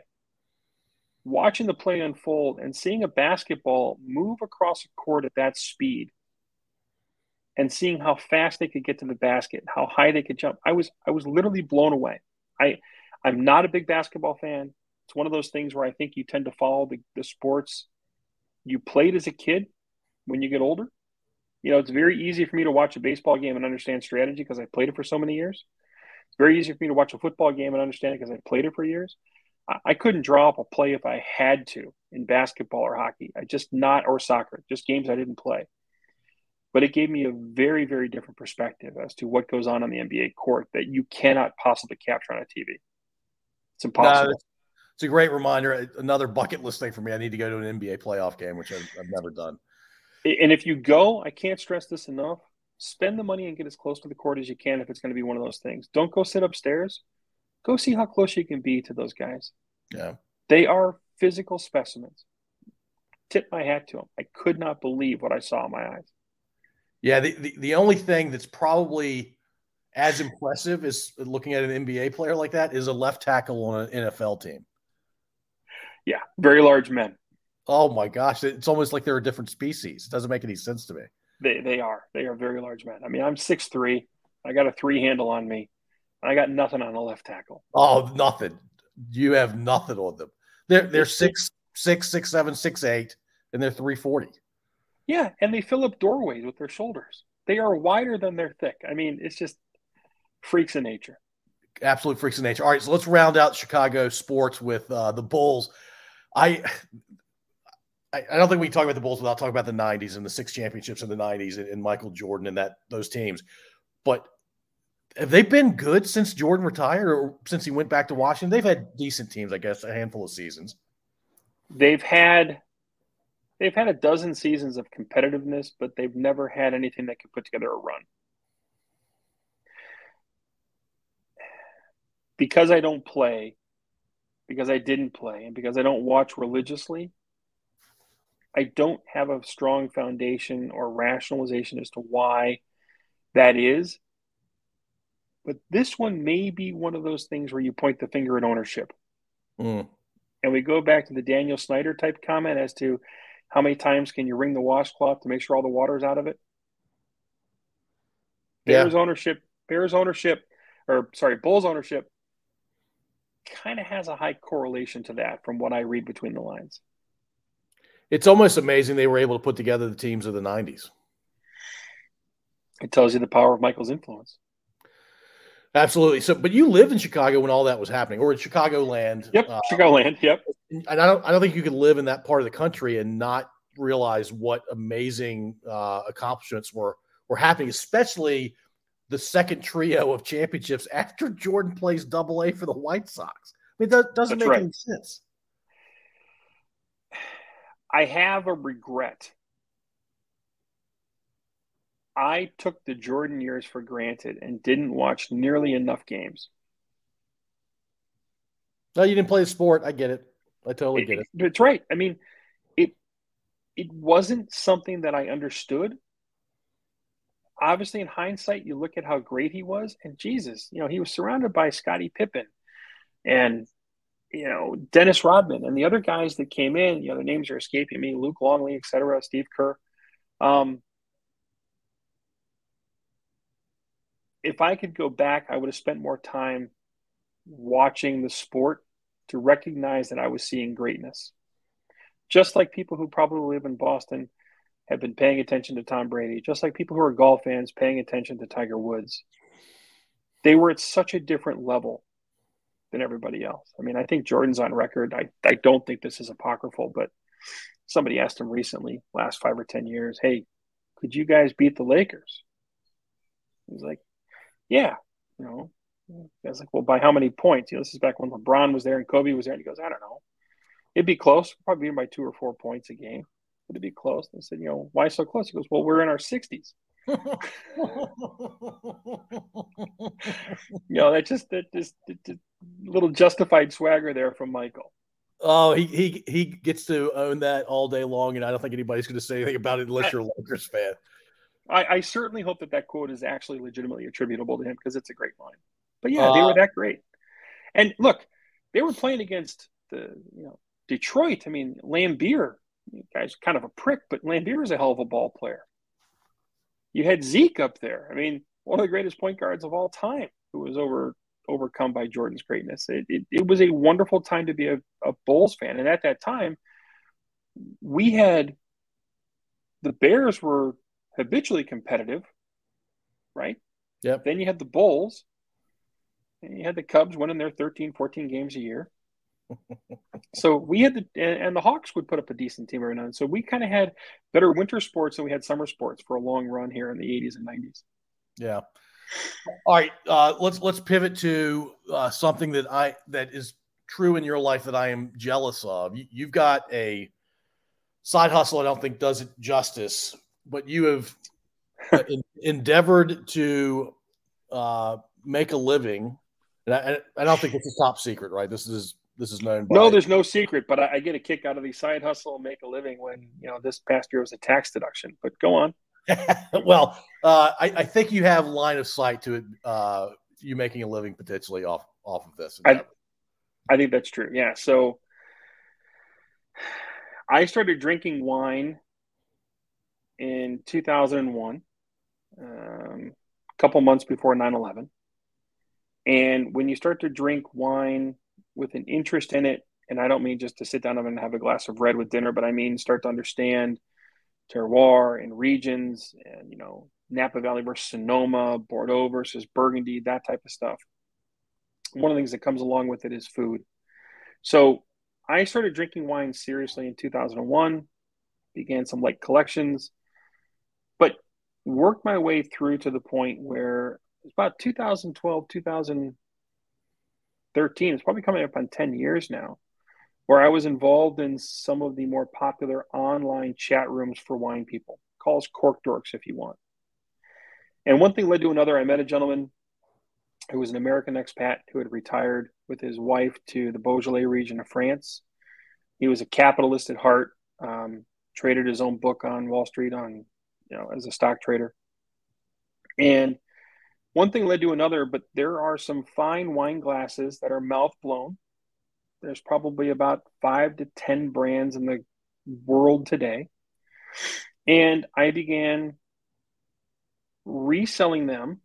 Speaker 3: Watching the play unfold and seeing a basketball move across a court at that speed and seeing how fast they could get to the basket, how high they could jump. I was I was literally blown away. I I'm not a big basketball fan. It's one of those things where I think you tend to follow the, the sports you played as a kid when you get older. You know, it's very easy for me to watch a baseball game and understand strategy because I played it for so many years. It's very easy for me to watch a football game and understand it because I played it for years. I, couldn't draw up a play if I had to in basketball or hockey. I just not or soccer, just games I didn't play. But it gave me a very, very different perspective as to what goes on on the NBA court that you cannot possibly capture on a TV. It's impossible. No,
Speaker 2: it's a great reminder. Another bucket list thing for me. I need to go to an NBA playoff game, which I've, I've never done.
Speaker 3: And if you go, I can't stress this enough spend the money and get as close to the court as you can if it's going to be one of those things. Don't go sit upstairs. Go see how close you can be to those guys.
Speaker 2: Yeah.
Speaker 3: They are physical specimens. Tip my hat to them. I could not believe what I saw in my eyes.
Speaker 2: Yeah, the, the, the only thing that's probably as impressive as looking at an NBA player like that is a left tackle on an NFL team.
Speaker 3: Yeah, very large men.
Speaker 2: Oh my gosh, it's almost like they're a different species. It doesn't make any sense to me.
Speaker 3: They they are. They are very large men. I mean, I'm six three. I got a three handle on me. I got nothing on the left tackle.
Speaker 2: Oh, nothing. You have nothing on them. They're they're six six six seven six eight, and they're three forty.
Speaker 3: Yeah, and they fill up doorways with their shoulders. They are wider than they're thick. I mean, it's just freaks of nature.
Speaker 2: Absolute freaks of nature. All right, so let's round out Chicago sports with uh, the Bulls. I I, I don't think we can talk about the Bulls without talking about the '90s and the six championships in the '90s and, and Michael Jordan and that those teams. But have they been good since Jordan retired or since he went back to Washington? They've had decent teams, I guess, a handful of seasons.
Speaker 3: They've had they've had a dozen seasons of competitiveness, but they've never had anything that could put together a run. Because I don't play, because I didn't play, and because I don't watch religiously, I don't have a strong foundation or rationalization as to why that is. But this one may be one of those things where you point the finger at ownership.
Speaker 2: Mm.
Speaker 3: And we go back to the Daniel Snyder type comment as to how many times can you wring the washcloth to make sure all the water's out of it? Bears yeah. ownership, Bears ownership, or sorry, Bulls ownership kind of has a high correlation to that from what I read between the lines.
Speaker 2: It's almost amazing they were able to put together the teams of the 90s.
Speaker 3: It tells you the power of Michael's influence.
Speaker 2: Absolutely. So, but you lived in Chicago when all that was happening, or in Chicagoland.
Speaker 3: Yep, uh, Chicagoland. Yep.
Speaker 2: And I don't, I don't think you could live in that part of the country and not realize what amazing uh, accomplishments were were happening, especially the second trio of championships after Jordan plays Double A for the White Sox. I mean, that doesn't That's make right. any sense.
Speaker 3: I have a regret. I took the Jordan years for granted and didn't watch nearly enough games.
Speaker 2: No, you didn't play the sport. I get it. I totally get it.
Speaker 3: That's right. I mean, it it wasn't something that I understood. Obviously, in hindsight, you look at how great he was, and Jesus, you know, he was surrounded by Scottie Pippen and you know, Dennis Rodman and the other guys that came in, you know, the names are escaping me, Luke Longley, et cetera, Steve Kerr. Um, if I could go back, I would have spent more time watching the sport to recognize that I was seeing greatness. Just like people who probably live in Boston have been paying attention to Tom Brady, just like people who are golf fans paying attention to Tiger Woods. They were at such a different level than everybody else. I mean, I think Jordan's on record. I, I don't think this is apocryphal, but somebody asked him recently, last five or 10 years, hey, could you guys beat the Lakers? He's like, yeah, you know. I was like, well, by how many points? You know, this is back when LeBron was there and Kobe was there. And he goes, I don't know. It'd be close, probably by two or four points a game. Would it be close? And I said, you know, why so close? He goes, well, we're in our 60s. you know, that just that just, that, little justified swagger there from Michael.
Speaker 2: Oh, he he he gets to own that all day long, and I don't think anybody's going to say anything about it unless you're a Lakers fan.
Speaker 3: I, I, certainly hope that that quote is actually legitimately attributable to him because it's a great line. But yeah, uh, they were uh, that great. And look, they were playing against the you know Detroit. I mean, Laimbeer, guy's kind of a prick, but Laimbeer is a hell of a ball player. You had Zeke up there. I mean, one of the greatest point guards of all time, who was over overcome by Jordan's greatness. It, it, it was a wonderful time to be a, a Bulls fan, and at that time, we had the Bears were habitually competitive, right?
Speaker 2: Yeah.
Speaker 3: Then you had the Bulls, and you had the Cubs winning their 13, 14 games a year. so we had the and, and, the Hawks would put up a decent team every now and so we kind of had better winter sports than we had summer sports for a long run here in the 80s and 90s.
Speaker 2: Yeah. All right, uh, let's let's pivot to uh, something that I that is true in your life that I am jealous of. You, you've got a side hustle. I don't think does it justice, but you have in, endeavored to uh, make a living. And I, I, don't think it's a top secret, right? This is this is known.
Speaker 3: By, no, there's no secret, but I, I, get a kick out of the side hustle and make a living when you know this past year was a tax deduction. But go on.
Speaker 2: well, uh, I, I, think you have line of sight to it. Uh, you making a living potentially off off of this.
Speaker 3: I, I think that's true. Yeah. So I started drinking wine in 2001, um, a couple months before 9 11. And when you start to drink wine with an interest in it, and I don't mean just to sit down and have a glass of red with dinner, but I mean start to understand terroir and regions and you know Napa Valley versus Sonoma, Bordeaux versus Burgundy, that type of stuff. One of the things that comes along with it is food. So I started drinking wine seriously in 2001, began some light collections, worked my way through to the point where it's about 2012, 2013. It's probably coming up on 10 years now where I was involved in some of the more popular online chat rooms for wine people. Calls Cork Dorks if you want. And one thing led to another. I met a gentleman who was an American expat who had retired with his wife to the Beaujolais region of France. He was a capitalist at heart, um, traded his own book on Wall Street on, you know, as a stock trader. And one thing led to another, but there are some fine wine glasses that are mouth blown. There's probably about five to 10 brands in the world today. And I began reselling them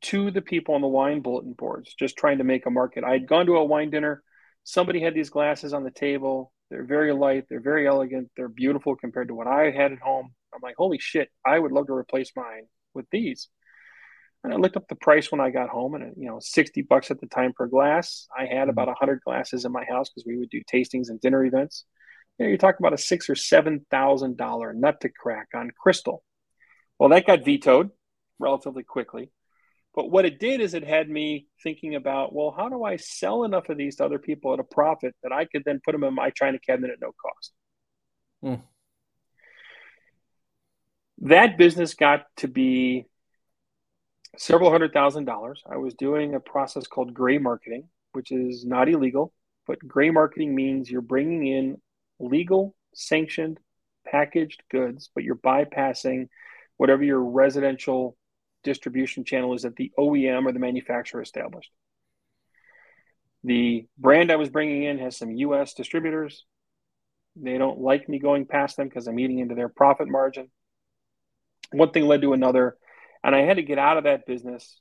Speaker 3: to the people on the wine bulletin boards, just trying to make a market. I had gone to a wine dinner. Somebody had these glasses on the table. They're very light. They're very elegant. They're beautiful compared to what I had at home. I'm like, holy shit, I would love to replace mine with these. And I looked up the price when I got home, and you know, sixty bucks at the time per glass. I had mm-hmm. about hundred glasses in my house because we would do tastings and dinner events. You know, you're talking about a six or seven thousand dollar nut to crack on crystal. Well, that got vetoed relatively quickly. But what it did is it had me thinking about, well, how do I sell enough of these to other people at a profit that I could then put them in my china cabinet at no cost? Hmm. That business got to be several hundred thousand dollars. I was doing a process called gray marketing, which is not illegal, but gray marketing means you're bringing in legal, sanctioned, packaged goods, but you're bypassing whatever your residential distribution channel is that the OEM or the manufacturer established. The brand I was bringing in has some US distributors. They don't like me going past them because I'm eating into their profit margin. One thing led to another and I had to get out of that business.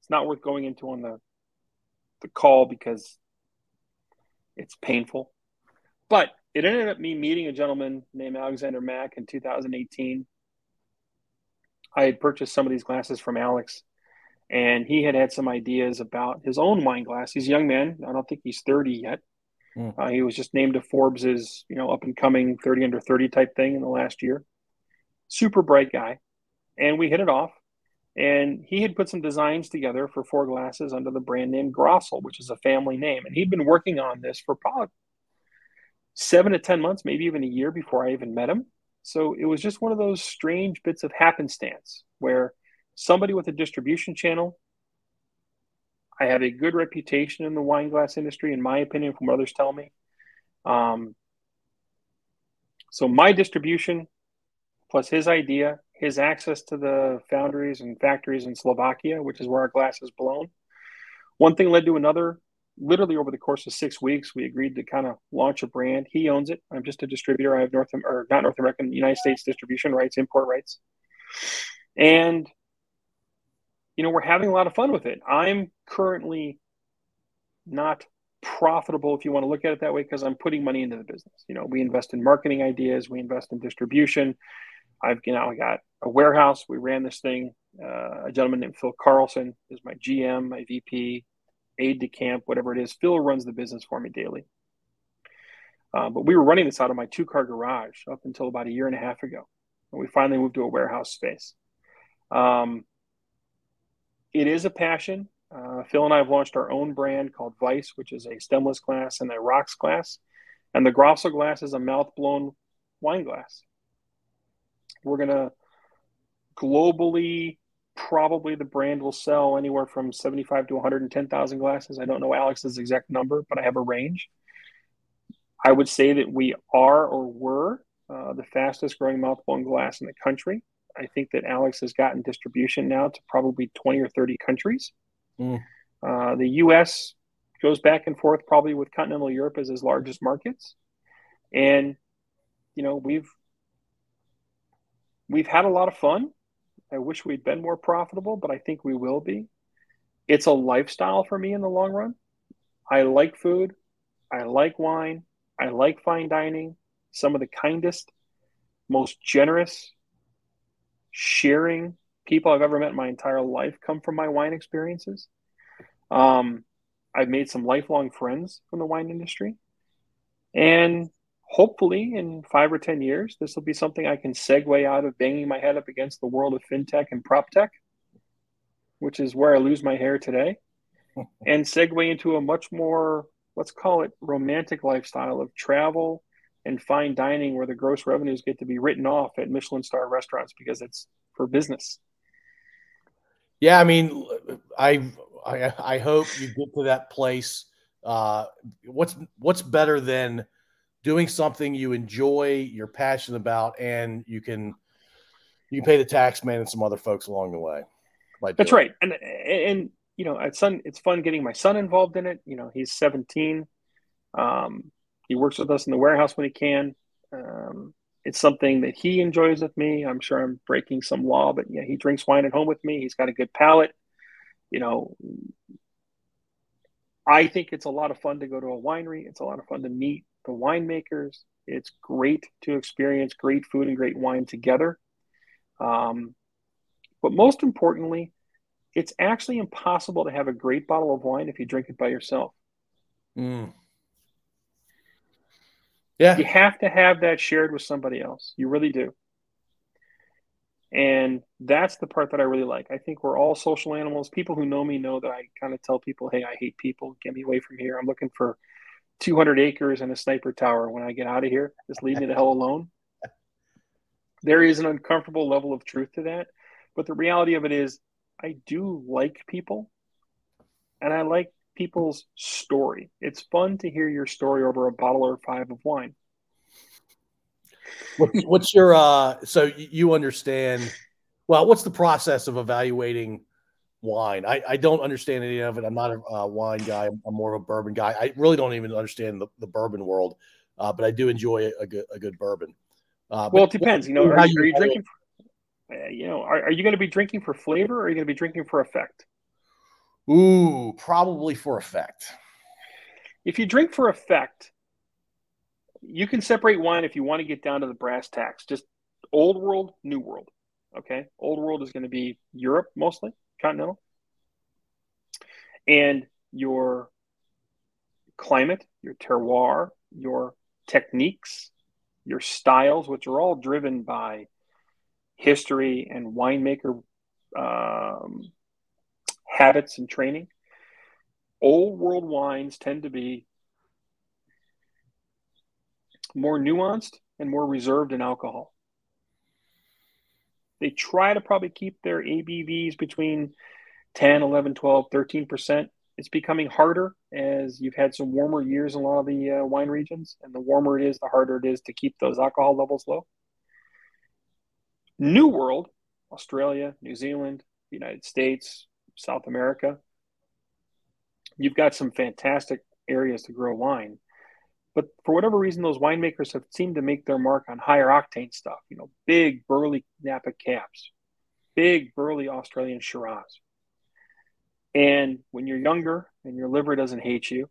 Speaker 3: It's not worth going into on the the call because it's painful. But it ended up me meeting a gentleman named Alexander Mack in 2018. I had purchased some of these glasses from Alex, and he had had some ideas about his own wine glass. He's a young man. I don't think he's 30 yet. Mm. Uh, he was just named to Forbes's, you know, up and coming 30 under 30 type thing in the last year. Super bright guy, and we hit it off. And he had put some designs together for four glasses under the brand name Grassl, which is a family name. And he'd been working on this for probably seven to 10 months, maybe even a year before I even met him. So it was just one of those strange bits of happenstance where somebody with a distribution channel, I have a good reputation in the wine glass industry, in my opinion, from what others tell me. Um, so my distribution plus his idea his access to the foundries and factories in Slovakia, which is where our glass is blown. One thing led to another. Literally over the course of six weeks, we agreed to kind of launch a brand. He owns it. I'm just a distributor. I have North or not North American, United States distribution rights, import rights, and you know we're having a lot of fun with it. I'm currently not profitable if you want to look at it that way because I'm putting money into the business. You know, we invest in marketing ideas, we invest in distribution, I've you know I got a warehouse. We ran this thing. Uh, a gentleman named Phil Carlson is my GM, my VP, aide de camp, whatever it is. Phil runs the business for me daily. Uh, but we were running this out of my two car garage up until about a year and a half ago. And we finally moved to a warehouse space. Um, it is a passion. Uh, Phil and I have launched our own brand called Vice, which is a stemless glass and a rocks glass. And the Grassl glass is a mouth blown wine glass. We're going to globally, probably the brand will sell anywhere from 75 to 110,000 glasses. I don't know Alex's exact number, but I have a range. I would say that we are or were uh, the fastest growing mouthblown glass in the country. I think that Alex has gotten distribution now to probably 20 or 30 countries. Mm. Uh, the US goes back and forth probably with continental Europe as his largest markets. And, you know, we've we've had a lot of fun. I wish we'd been more profitable, but I think we will be. It's a lifestyle for me in the long run. I like food. I like wine. I like fine dining. Some of the kindest, most generous, sharing people I've ever met in my entire life come from my wine experiences. Um, I've made some lifelong friends from the wine industry. And hopefully in five or 10 years, this will be something I can segue out of banging my head up against the world of fintech and prop tech, which is where I lose my hair today, and segue into a much more, let's call it romantic lifestyle of travel and fine dining where the gross revenues get to be written off at Michelin star restaurants because it's for business.
Speaker 2: Yeah, I mean, I I, I hope you get to that place. Uh, what's what's better than doing something you enjoy, you're passionate about, and you can you can pay the tax man and some other folks along the way.
Speaker 3: That's right, and and you know, it's fun. It's fun getting my son involved in it. You know, he's 17. Um, he works with us in the warehouse when he can. Um, it's something that he enjoys with me. I'm sure I'm breaking some law, but yeah, he drinks wine at home with me. He's got a good palate. You know, I think it's a lot of fun to go to a winery. It's a lot of fun to meet the winemakers. It's great to experience great food and great wine together. Um, but most importantly, it's actually impossible to have a great bottle of wine if you drink it by yourself.
Speaker 2: Mm. Yeah.
Speaker 3: You have to have that shared with somebody else. You really do. And that's the part that I really like. I think we're all social animals. People who know me know that I kind of tell people, hey, I hate people. Get me away from here. I'm looking for 200 acres and a sniper tower when I get out of here. Just leave me the hell alone. There is an uncomfortable level of truth to that. But the reality of it is, I do like people and I like people's story. It's fun to hear your story over a bottle or five of wine.
Speaker 2: What's, your uh? So you understand? Well, what's the process of evaluating wine? I, I don't understand any of it. I'm not a uh, wine guy. I'm, I'm, more of a bourbon guy. I really don't even understand the, the bourbon world, uh, but I do enjoy a good a good bourbon.
Speaker 3: Uh, well, it depends. You know, are, are you drinking? For, uh, you know, are, are you going to be drinking for flavor, or are you going to be drinking for effect?
Speaker 2: Ooh, probably for effect.
Speaker 3: If you drink for effect, you can separate wine if you want to get down to the brass tacks. Just old world, new world. Okay. Old world is going to be Europe mostly, continental. And your climate, your terroir, your techniques, your styles, which are all driven by history and winemaker um, habits and training. Old world wines tend to be more nuanced and more reserved in alcohol. They try to probably keep their ABVs between 10, 11, 12, 13%. It's becoming harder as you've had some warmer years in a lot of the uh, wine regions. And the warmer it is, the harder it is to keep those alcohol levels low. New World, Australia, New Zealand, United States, South America, you've got some fantastic areas to grow wine. But for whatever reason, those winemakers have seemed to make their mark on higher octane stuff, you know, big burly Napa cabs, big burly Australian Shiraz. And when you're younger and your liver doesn't hate you,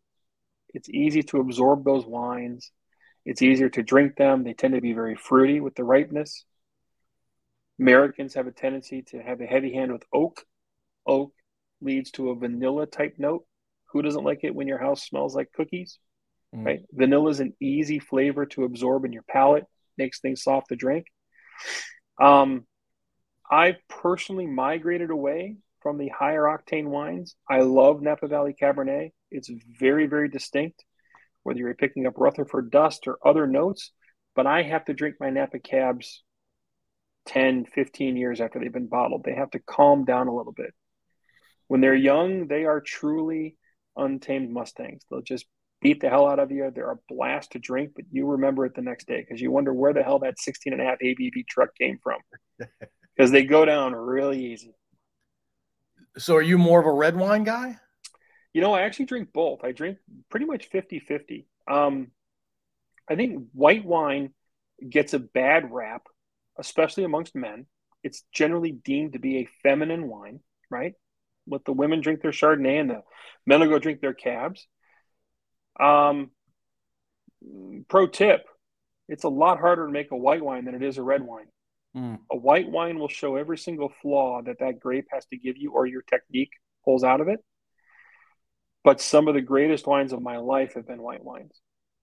Speaker 3: it's easy to absorb those wines. It's easier to drink them. They tend to be very fruity with the ripeness. Americans have a tendency to have a heavy hand with oak. Oak leads to a vanilla type note. Who doesn't like it when your house smells like cookies? Mm. right? Vanilla is an easy flavor to absorb in your palate, makes things soft to drink. Um, I've personally migrated away from the higher octane wines. I love Napa Valley Cabernet. It's very, very distinct, whether you're picking up Rutherford dust or other notes. But I have to drink my Napa Cabs 10, 15 years after they've been bottled. They have to calm down a little bit. When they're young, they are truly untamed Mustangs. They'll just beat the hell out of you. They're a blast to drink, but you remember it the next day because you wonder where the hell that 16 and a half ABV truck came from because they go down really easy.
Speaker 2: So, are you more of a red wine guy?
Speaker 3: You know, I actually drink both. I drink pretty much 50 50. Um, I think white wine gets a bad rap, especially amongst men. It's generally deemed to be a feminine wine, right? Let the women drink their Chardonnay and the men will go drink their cabs. Um, pro tip: It's a lot harder to make a white wine than it is a red wine. Mm. A white wine will show every single flaw that that grape has to give you, or your technique pulls out of it. But some of the greatest wines of my life have been white wines.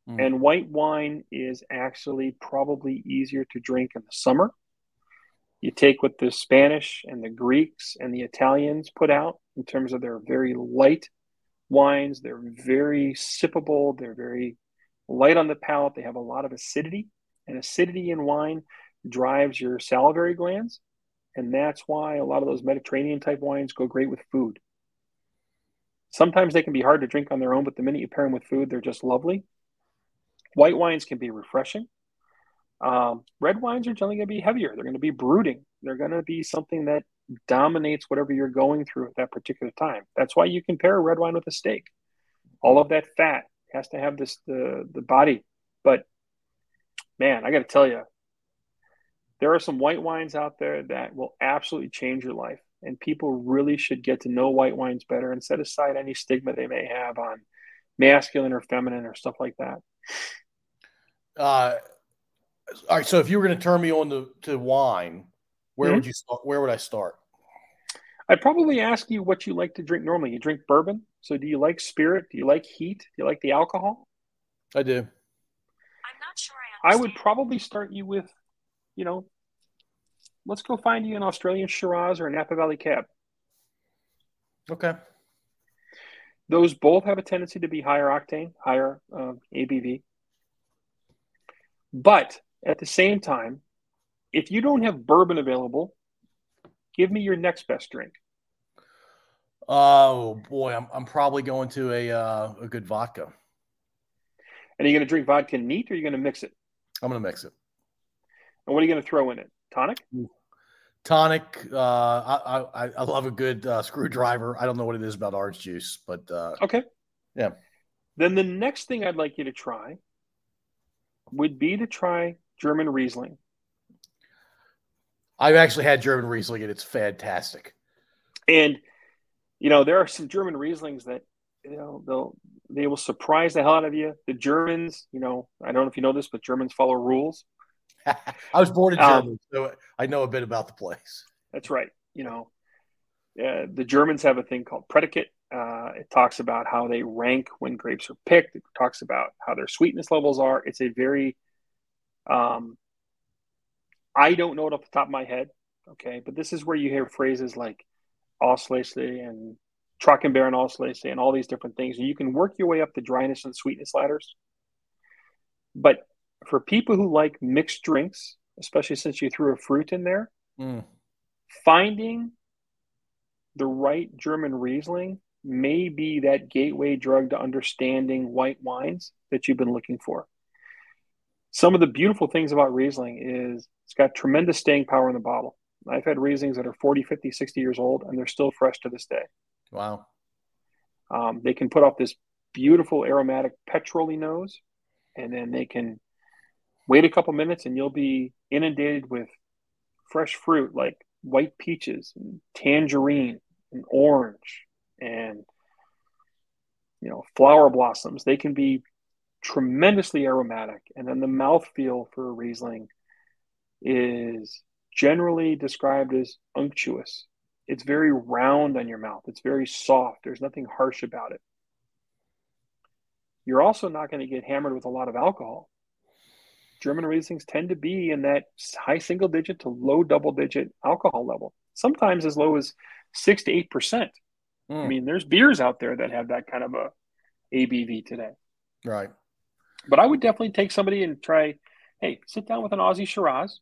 Speaker 3: Mm. And white wine is actually probably easier to drink in the summer. You take what the Spanish and the Greeks and the Italians put out in terms of their very light wines. They're very sippable. They're very light on the palate. They have a lot of acidity, and acidity in wine drives your salivary glands. And that's why a lot of those Mediterranean type wines go great with food. Sometimes they can be hard to drink on their own, but the minute you pair them with food, they're just lovely. White wines can be refreshing. Um, red wines are generally going to be heavier. They're going to be brooding. They're going to be something that dominates whatever you're going through at that particular time. That's why you can pair a red wine with a steak. All of that fat has to have this the the body. But man, I got to tell you, there are some white wines out there that will absolutely change your life, and people really should get to know white wines better and set aside any stigma they may have on masculine or feminine or stuff like that.
Speaker 2: Uh, all right. So if you were going to turn me on to, to wine, where mm-hmm. would you start? Where would I start?
Speaker 3: I'd probably ask you what you like to drink normally. You drink bourbon. So do you like spirit? Do you like heat? Do you like the alcohol?
Speaker 2: I do.
Speaker 3: I'm not sure I. I would probably start you with, you know, let's go find you an Australian Shiraz or a Napa Valley Cab.
Speaker 2: Okay.
Speaker 3: Those both have a tendency to be higher octane, higher uh, ABV. But at the same time, if you don't have bourbon available, give me your next best drink.
Speaker 2: Oh boy, I'm I'm probably going to a uh, a good vodka.
Speaker 3: And are you going to drink vodka neat, or are you going to mix it?
Speaker 2: I'm going to mix it.
Speaker 3: And what are you going to throw in it? Tonic.
Speaker 2: Tonic. Uh, I, I I love a good uh, screwdriver. I don't know what it is about orange juice, but uh,
Speaker 3: okay.
Speaker 2: Yeah.
Speaker 3: Then the next thing I'd like you to try would be to try German Riesling.
Speaker 2: I've actually had German Riesling and it's fantastic.
Speaker 3: And you know, there are some German Rieslings that you know they'll they will surprise the hell out of you. The Germans, you know, I don't know if you know this, but Germans follow rules.
Speaker 2: I was born in Germany, um, so I know a bit about the place.
Speaker 3: That's right. You know, uh, the Germans have a thing called predicate. Uh, it talks about how they rank when grapes are picked. It talks about how their sweetness levels are. It's a very, um, I don't know it off the top of my head, okay, but this is where you hear phrases like Auslese and Trockenbeeren Auslese and all these different things. And you can work your way up the dryness and sweetness ladders. But for people who like mixed drinks, especially since you threw a fruit in there, mm. finding the right German Riesling may be that gateway drug to understanding white wines that you've been looking for. Some of the beautiful things about Riesling is it's got tremendous staying power in the bottle. I've had Rieslings that are 40, 50, 60 years old, and they're still fresh to this day.
Speaker 2: Wow.
Speaker 3: Um, they can put off this beautiful aromatic petrol nose, and then they can wait a couple minutes, and you'll be inundated with fresh fruit like white peaches and tangerine and orange and you know flower blossoms they can be tremendously aromatic and then the mouthfeel for a riesling is generally described as unctuous it's very round on your mouth it's very soft there's nothing harsh about it you're also not going to get hammered with a lot of alcohol german rieslings tend to be in that high single digit to low double digit alcohol level sometimes as low as 6 to 8 percent Mm. I mean, there's beers out there that have that kind of a ABV today.
Speaker 2: Right.
Speaker 3: But I would definitely take somebody and try, hey, sit down with an Aussie Shiraz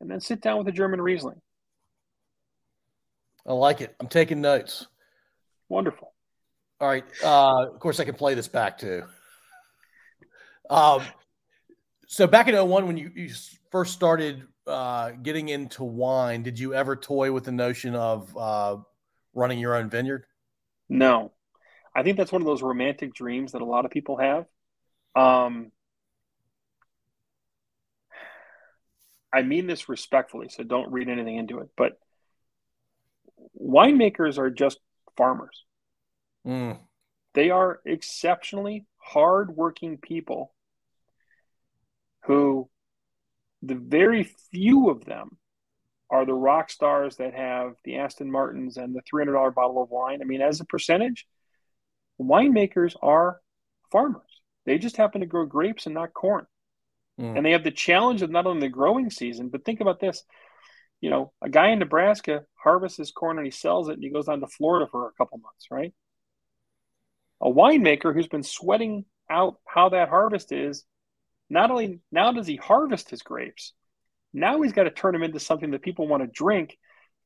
Speaker 3: and then sit down with a German Riesling.
Speaker 2: I like it. I'm taking notes.
Speaker 3: Wonderful.
Speaker 2: All right. Uh, of course, I can play this back too. Um, so back in 01, when you, you first started uh, getting into wine, did you ever toy with the notion of uh, running your own vineyard?
Speaker 3: No. I think that's one of those romantic dreams that a lot of people have. Um, I mean this respectfully, so don't read anything into it. But winemakers are just farmers. Mm. They are exceptionally hardworking people who, the very few of them are the rock stars that have the Aston Martins and the $300 bottle of wine. I mean, as a percentage, winemakers are farmers. They just happen to grow grapes and not corn. Mm. And they have the challenge of not only the growing season, but think about this. You know, a guy in Nebraska harvests his corn and he sells it and he goes down to Florida for a couple months, right? A winemaker who's been sweating out how that harvest is, not only now does he harvest his grapes, now he's got to turn them into something that people want to drink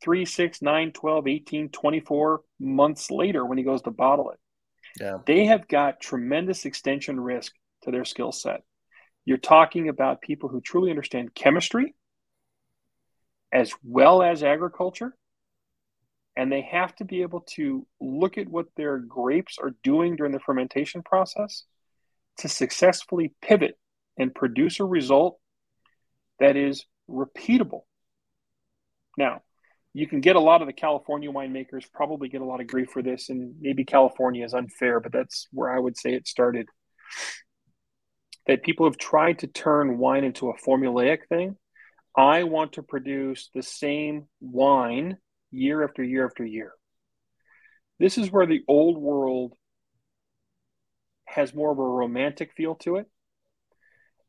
Speaker 3: three, six, nine, 12, 18, 24 months later when he goes to bottle it. Yeah. They have got tremendous extension risk to their skill set. You're talking about people who truly understand chemistry, as well as agriculture. And they have to be able to look at what their grapes are doing during the fermentation process to successfully pivot and produce a result that is repeatable. Now, you can get a lot of the California winemakers probably get a lot of grief for this, and maybe California is unfair, but that's where I would say it started. That people have tried to turn wine into a formulaic thing. I want to produce the same wine year after year after year. This is where the old world has more of a romantic feel to it.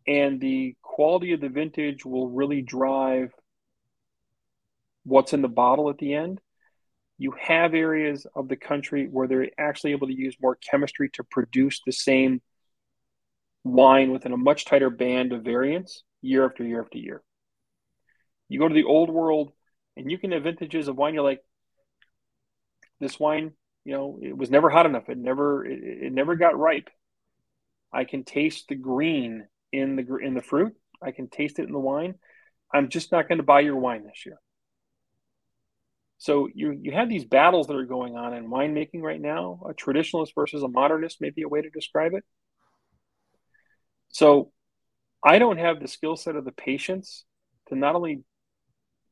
Speaker 3: And the quality of the vintage will really drive what's in the bottle at the end. You have areas of the country where they're actually able to use more chemistry to produce the same wine within a much tighter band of variance year after year after year. You go to the old world and you can have vintages of wine, you're like, this wine, you know, it was never hot enough. It never, it, it never got ripe. I can taste the green in the in the fruit. I can taste it in the wine. I'm just not going to buy your wine this year. So you you have these battles that are going on in winemaking right now. A traditionalist versus a modernist may be a way to describe it. So I don't have the skill set of the patience to not only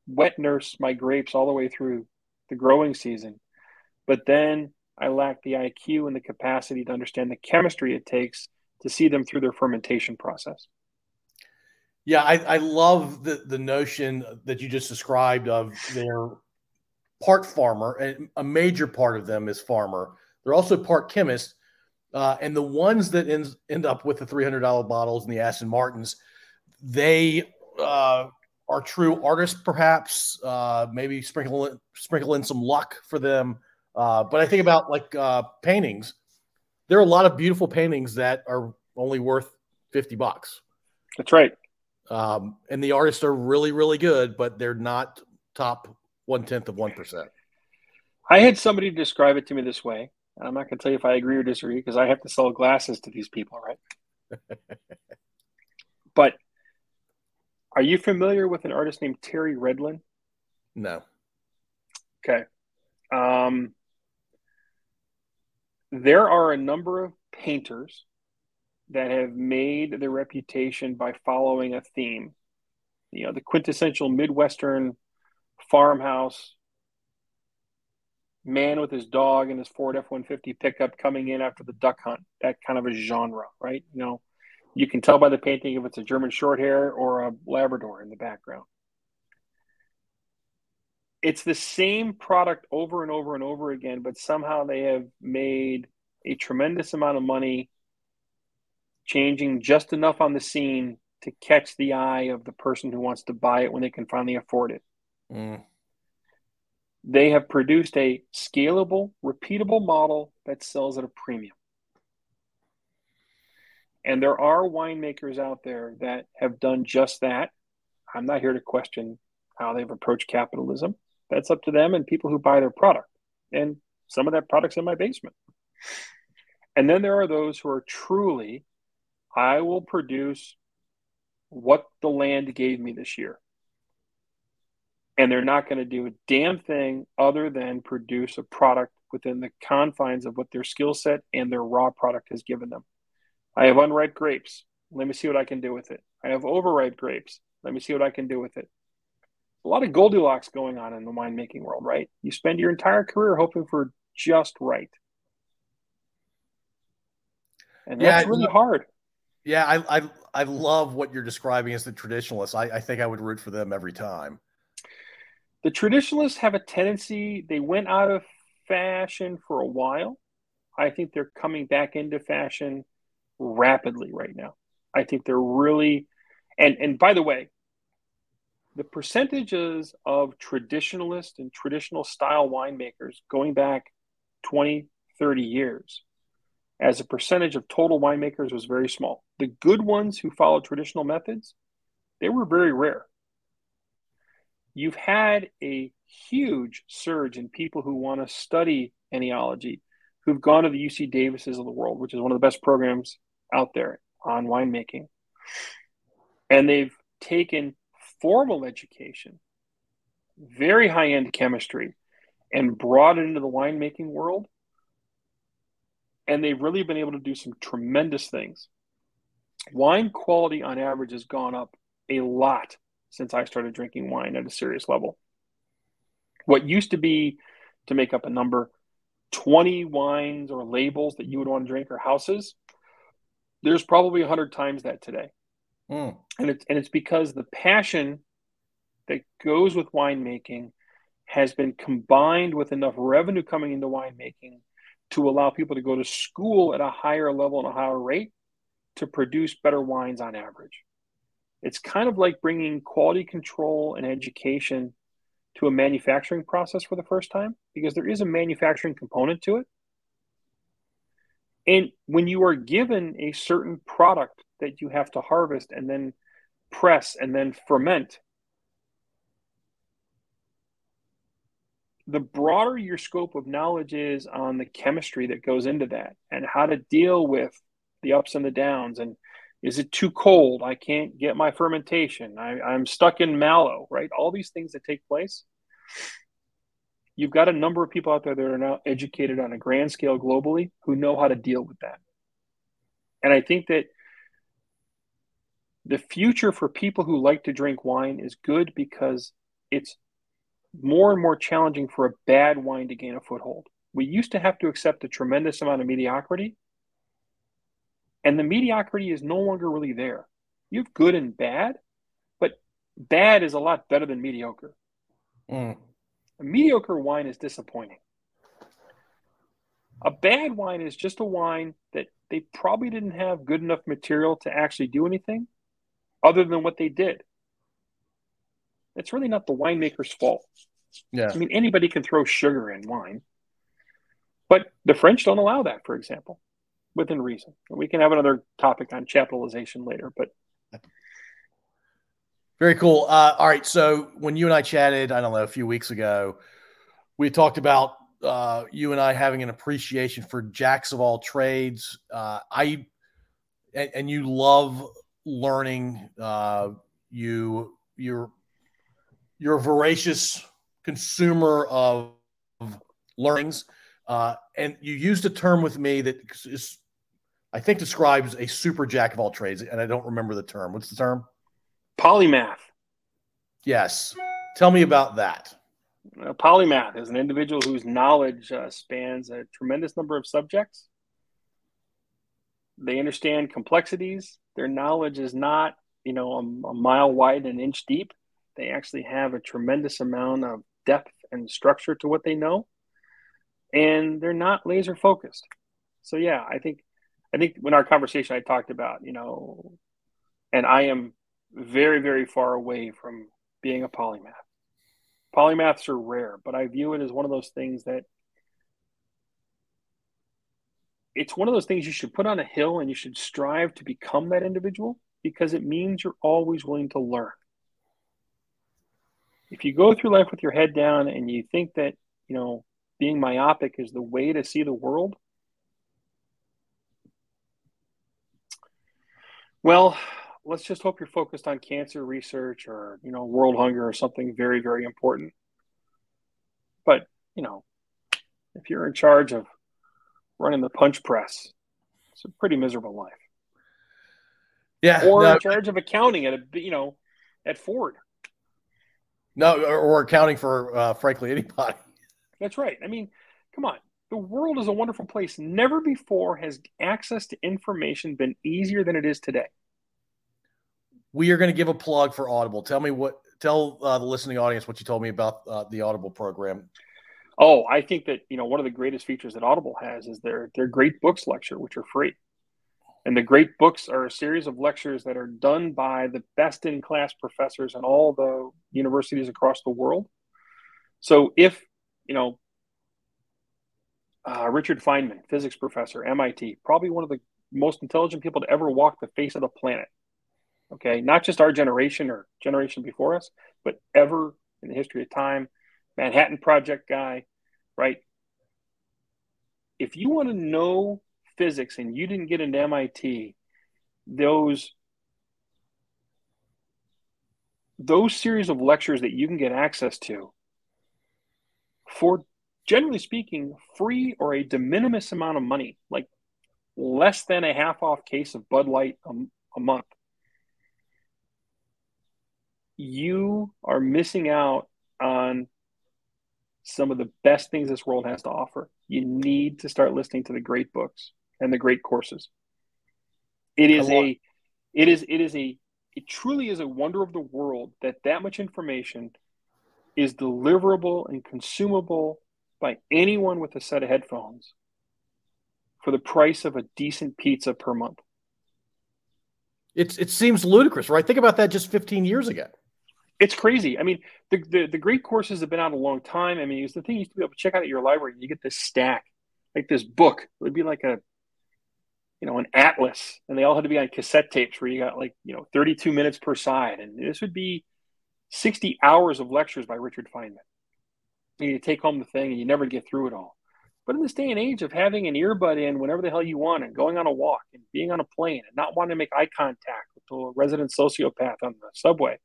Speaker 3: wet nurse my grapes all the way through the growing season, but then I lack the IQ and the capacity to understand the chemistry it takes to see them through their fermentation process.
Speaker 2: Yeah, I, I love the, the notion that you just described of their part farmer, and a major part of them is farmer. They're also part chemist. Uh, and the ones that end, end up with the $300 bottles and the Aston Martins, they uh, are true artists, perhaps. Uh, maybe sprinkle in, sprinkle in some luck for them. Uh, but I think about like uh, paintings. There are a lot of beautiful paintings that are only worth 50 bucks.
Speaker 3: That's right.
Speaker 2: Um, and the artists are really, really good, but they're not top one tenth of 1%.
Speaker 3: I had somebody describe it to me this way. I'm not going to tell you if I agree or disagree because I have to sell glasses to these people, right? but are you familiar with an artist named Terry Redlin?
Speaker 2: No.
Speaker 3: Okay. Um, there are a number of painters that have made their reputation by following a theme. You know, the quintessential Midwestern farmhouse man with his dog and his Ford F 150 pickup coming in after the duck hunt, that kind of a genre, right? You know, you can tell by the painting if it's a German short hair or a Labrador in the background. It's the same product over and over and over again, but somehow they have made a tremendous amount of money changing just enough on the scene to catch the eye of the person who wants to buy it when they can finally afford it. Mm. They have produced a scalable, repeatable model that sells at a premium. And there are winemakers out there that have done just that. I'm not here to question how they've approached capitalism. That's up to them and people who buy their product. And some of that product's in my basement. And then there are those who are truly, I will produce what the land gave me this year and they're not going to do a damn thing other than produce a product within the confines of what their skill set and their raw product has given them. I have unripe grapes. Let me see what I can do with it. I have overripe grapes. Let me see what I can do with it. A lot of Goldilocks going on in the winemaking world, right? You spend your entire career hoping for just right. And that's yeah, really hard.
Speaker 2: Yeah, I, I I love what you're describing as the traditionalists. I, I think I would root for them every time
Speaker 3: the traditionalists have a tendency, they went out of fashion for a while. I think they're coming back into fashion rapidly right now. I think they're really, and, and by the way, the percentages of traditionalist and traditional style winemakers going back 20, 30 years as a percentage of total winemakers was very small. The good ones who followed traditional methods, they were very rare you've had a huge surge in people who want to study enology, who've gone to the UC Davises of the world, which is one of the best programs out there on winemaking. And they've taken formal education very high end chemistry and brought it into the winemaking world. And they've really been able to do some tremendous things. Wine quality on average has gone up a lot since I started drinking wine at a serious level. What used to be, to make up a number, 20 wines or labels that you would want to drink or houses, there's probably 100 times that today. Mm. And, it's, and it's because the passion that goes with winemaking has been combined with enough revenue coming into winemaking to allow people to go to school at a higher level and a higher rate to produce better wines on average. It's kind of like bringing quality control and education to a manufacturing process for the first time because there is a manufacturing component to it. And when you are given a certain product that you have to harvest and then press and then ferment, the broader your scope of knowledge is on the chemistry that goes into that and how to deal with the ups and the downs and is it too cold? I can't get my fermentation. I, i'm stuck in malo, right? All these things that take place. You've got a number of people out there that are now educated on a grand scale globally who know how to deal with that. And i think that the future for people who like to drink wine is good because it's more and more challenging for a bad wine to gain a foothold. We used to have to accept a tremendous amount of mediocrity, and the mediocrity is no longer really there. You have good and bad, but bad is a lot better than mediocre. Mm. A mediocre wine is disappointing. A bad wine is just a wine that they probably didn't have good enough material to actually do anything other than what they did. It's really not the winemaker's fault. Yeah. I mean, anybody can throw sugar in wine, but the French don't allow that, for example, within reason. We can have another topic on chaptalization later, but.
Speaker 2: Very cool. Uh, all right. So when you and I chatted, I don't know, a few weeks ago, we talked about uh, you and I having an appreciation for jacks of all trades. Uh, I and, and, you love learning. Uh, you you're you're a voracious consumer of, of learnings. Uh, and you used a term with me that is, I think, describes a super jack of all trades. And I don't remember the term. What's the term?
Speaker 3: Polymath.
Speaker 2: Yes. Tell me about that.
Speaker 3: A polymath is an individual whose knowledge uh, spans a tremendous number of subjects. They understand complexities. Their knowledge is not, you know, a, a mile wide and an inch deep. They actually have a tremendous amount of depth and structure to what they know, and they're not laser focused. So yeah, I think I think when our conversation I talked about, you know, and I am very very far away from being a polymath. Polymaths are rare, but I view it as one of those things that it's one of those things you should put on a hill and you should strive to become that individual because it means you're always willing to learn if you go through life with your head down and you think that you know being myopic is the way to see the world well let's just hope you're focused on cancer research or you know world hunger or something very very important but you know if you're in charge of running the punch press it's a pretty miserable life
Speaker 2: yeah
Speaker 3: or no, in charge of accounting at a you know at ford
Speaker 2: no, or, accounting for uh, frankly anybody.
Speaker 3: That's right. I mean, come on. The world is a wonderful place. Never before has access to information been easier than it is today.
Speaker 2: We are going to give a plug for Audible. Tell me what. Tell uh, the listening audience what you told me about uh, the Audible program.
Speaker 3: Oh, I think that you know one of the greatest features that Audible has is their their great books lecture, which are free. And the great books are a series of lectures that are done by the best in class professors in all the universities across the world. So if, you know, uh, Richard Feynman, physics professor, MIT, probably one of the most intelligent people to ever walk the face of the planet. Okay, not just our generation or generation before us, but ever in the history of time. Manhattan Project guy, right? If you want to know physics and you didn't get into MIT, those those series of lectures that you can get access to for generally speaking free or a de minimis amount of money like less than a half off case of bud light a, a month. You are missing out on some of the best things this world has to offer. You need to start listening to the great books and the great courses. It is a it is it is a it truly is a wonder of the world that that much information is deliverable and consumable by anyone with a set of headphones for the price of a decent pizza per month.
Speaker 2: It's it seems ludicrous, right? Think about that just 15 years ago.
Speaker 3: It's crazy. I mean, the, the, the great courses have been out a long time. I mean, it's the thing you used to be able to check out at your library. You get this stack, like this book. It would be like a you know, an atlas, and they all had to be on cassette tapes where you got like, you know, 32 minutes per side. And this would be 60 hours of lectures by Richard Feynman. And you take home the thing and you never get through it all. But in this day and age of having an earbud in whenever the hell you want and going on a walk and being on a plane and not wanting to make eye contact with a resident sociopath on the subway,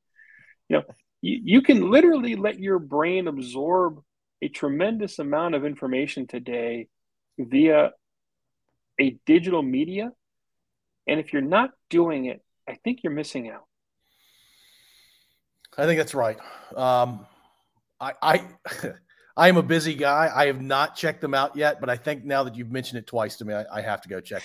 Speaker 3: you know, you, you can literally let your brain absorb a tremendous amount of information today via a digital media. And if you're not doing it, I think you're missing out.
Speaker 2: I think that's right. Um, I, I, am a busy guy. I have not checked them out yet, but I think now that you've mentioned it twice to me, I, I have to go check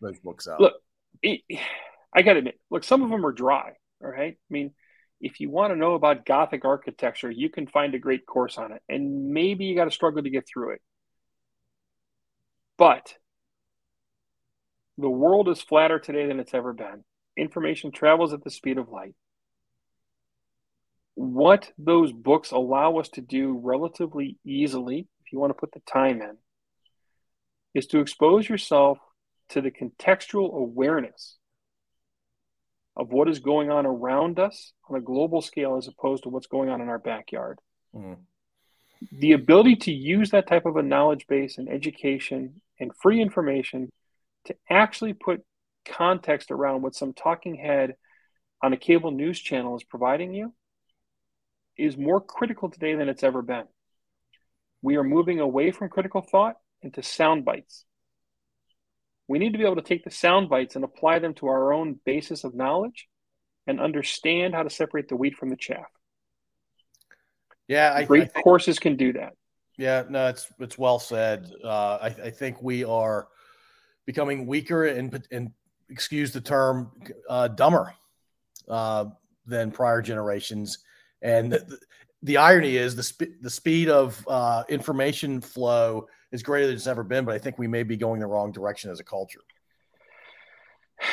Speaker 2: those books out.
Speaker 3: Look, I got to admit, look, some of them are dry. All right. I mean, if you want to know about Gothic architecture, you can find a great course on it, and maybe you got to struggle to get through it. But the world is flatter today than it's ever been. Information travels at the speed of light. What those books allow us to do relatively easily, if you want to put the time in, is to expose yourself to the contextual awareness of what is going on around us on a global scale as opposed to what's going on in our backyard. Mm. The ability to use that type of a knowledge base and education and free information to actually put context around what some talking head on a cable news channel is providing you is more critical today than it's ever been. We are moving away from critical thought into sound bites. We need to be able to take the sound bites and apply them to our own basis of knowledge and understand how to separate the wheat from the chaff.
Speaker 2: Yeah,
Speaker 3: I, great I think, courses can do that.
Speaker 2: Yeah, no, it's it's well said. Uh, I, I think we are becoming weaker and, and excuse the term, uh, dumber uh, than prior generations. And the, the irony is the, sp- the speed of uh, information flow is greater than it's ever been, but I think we may be going the wrong direction as a culture.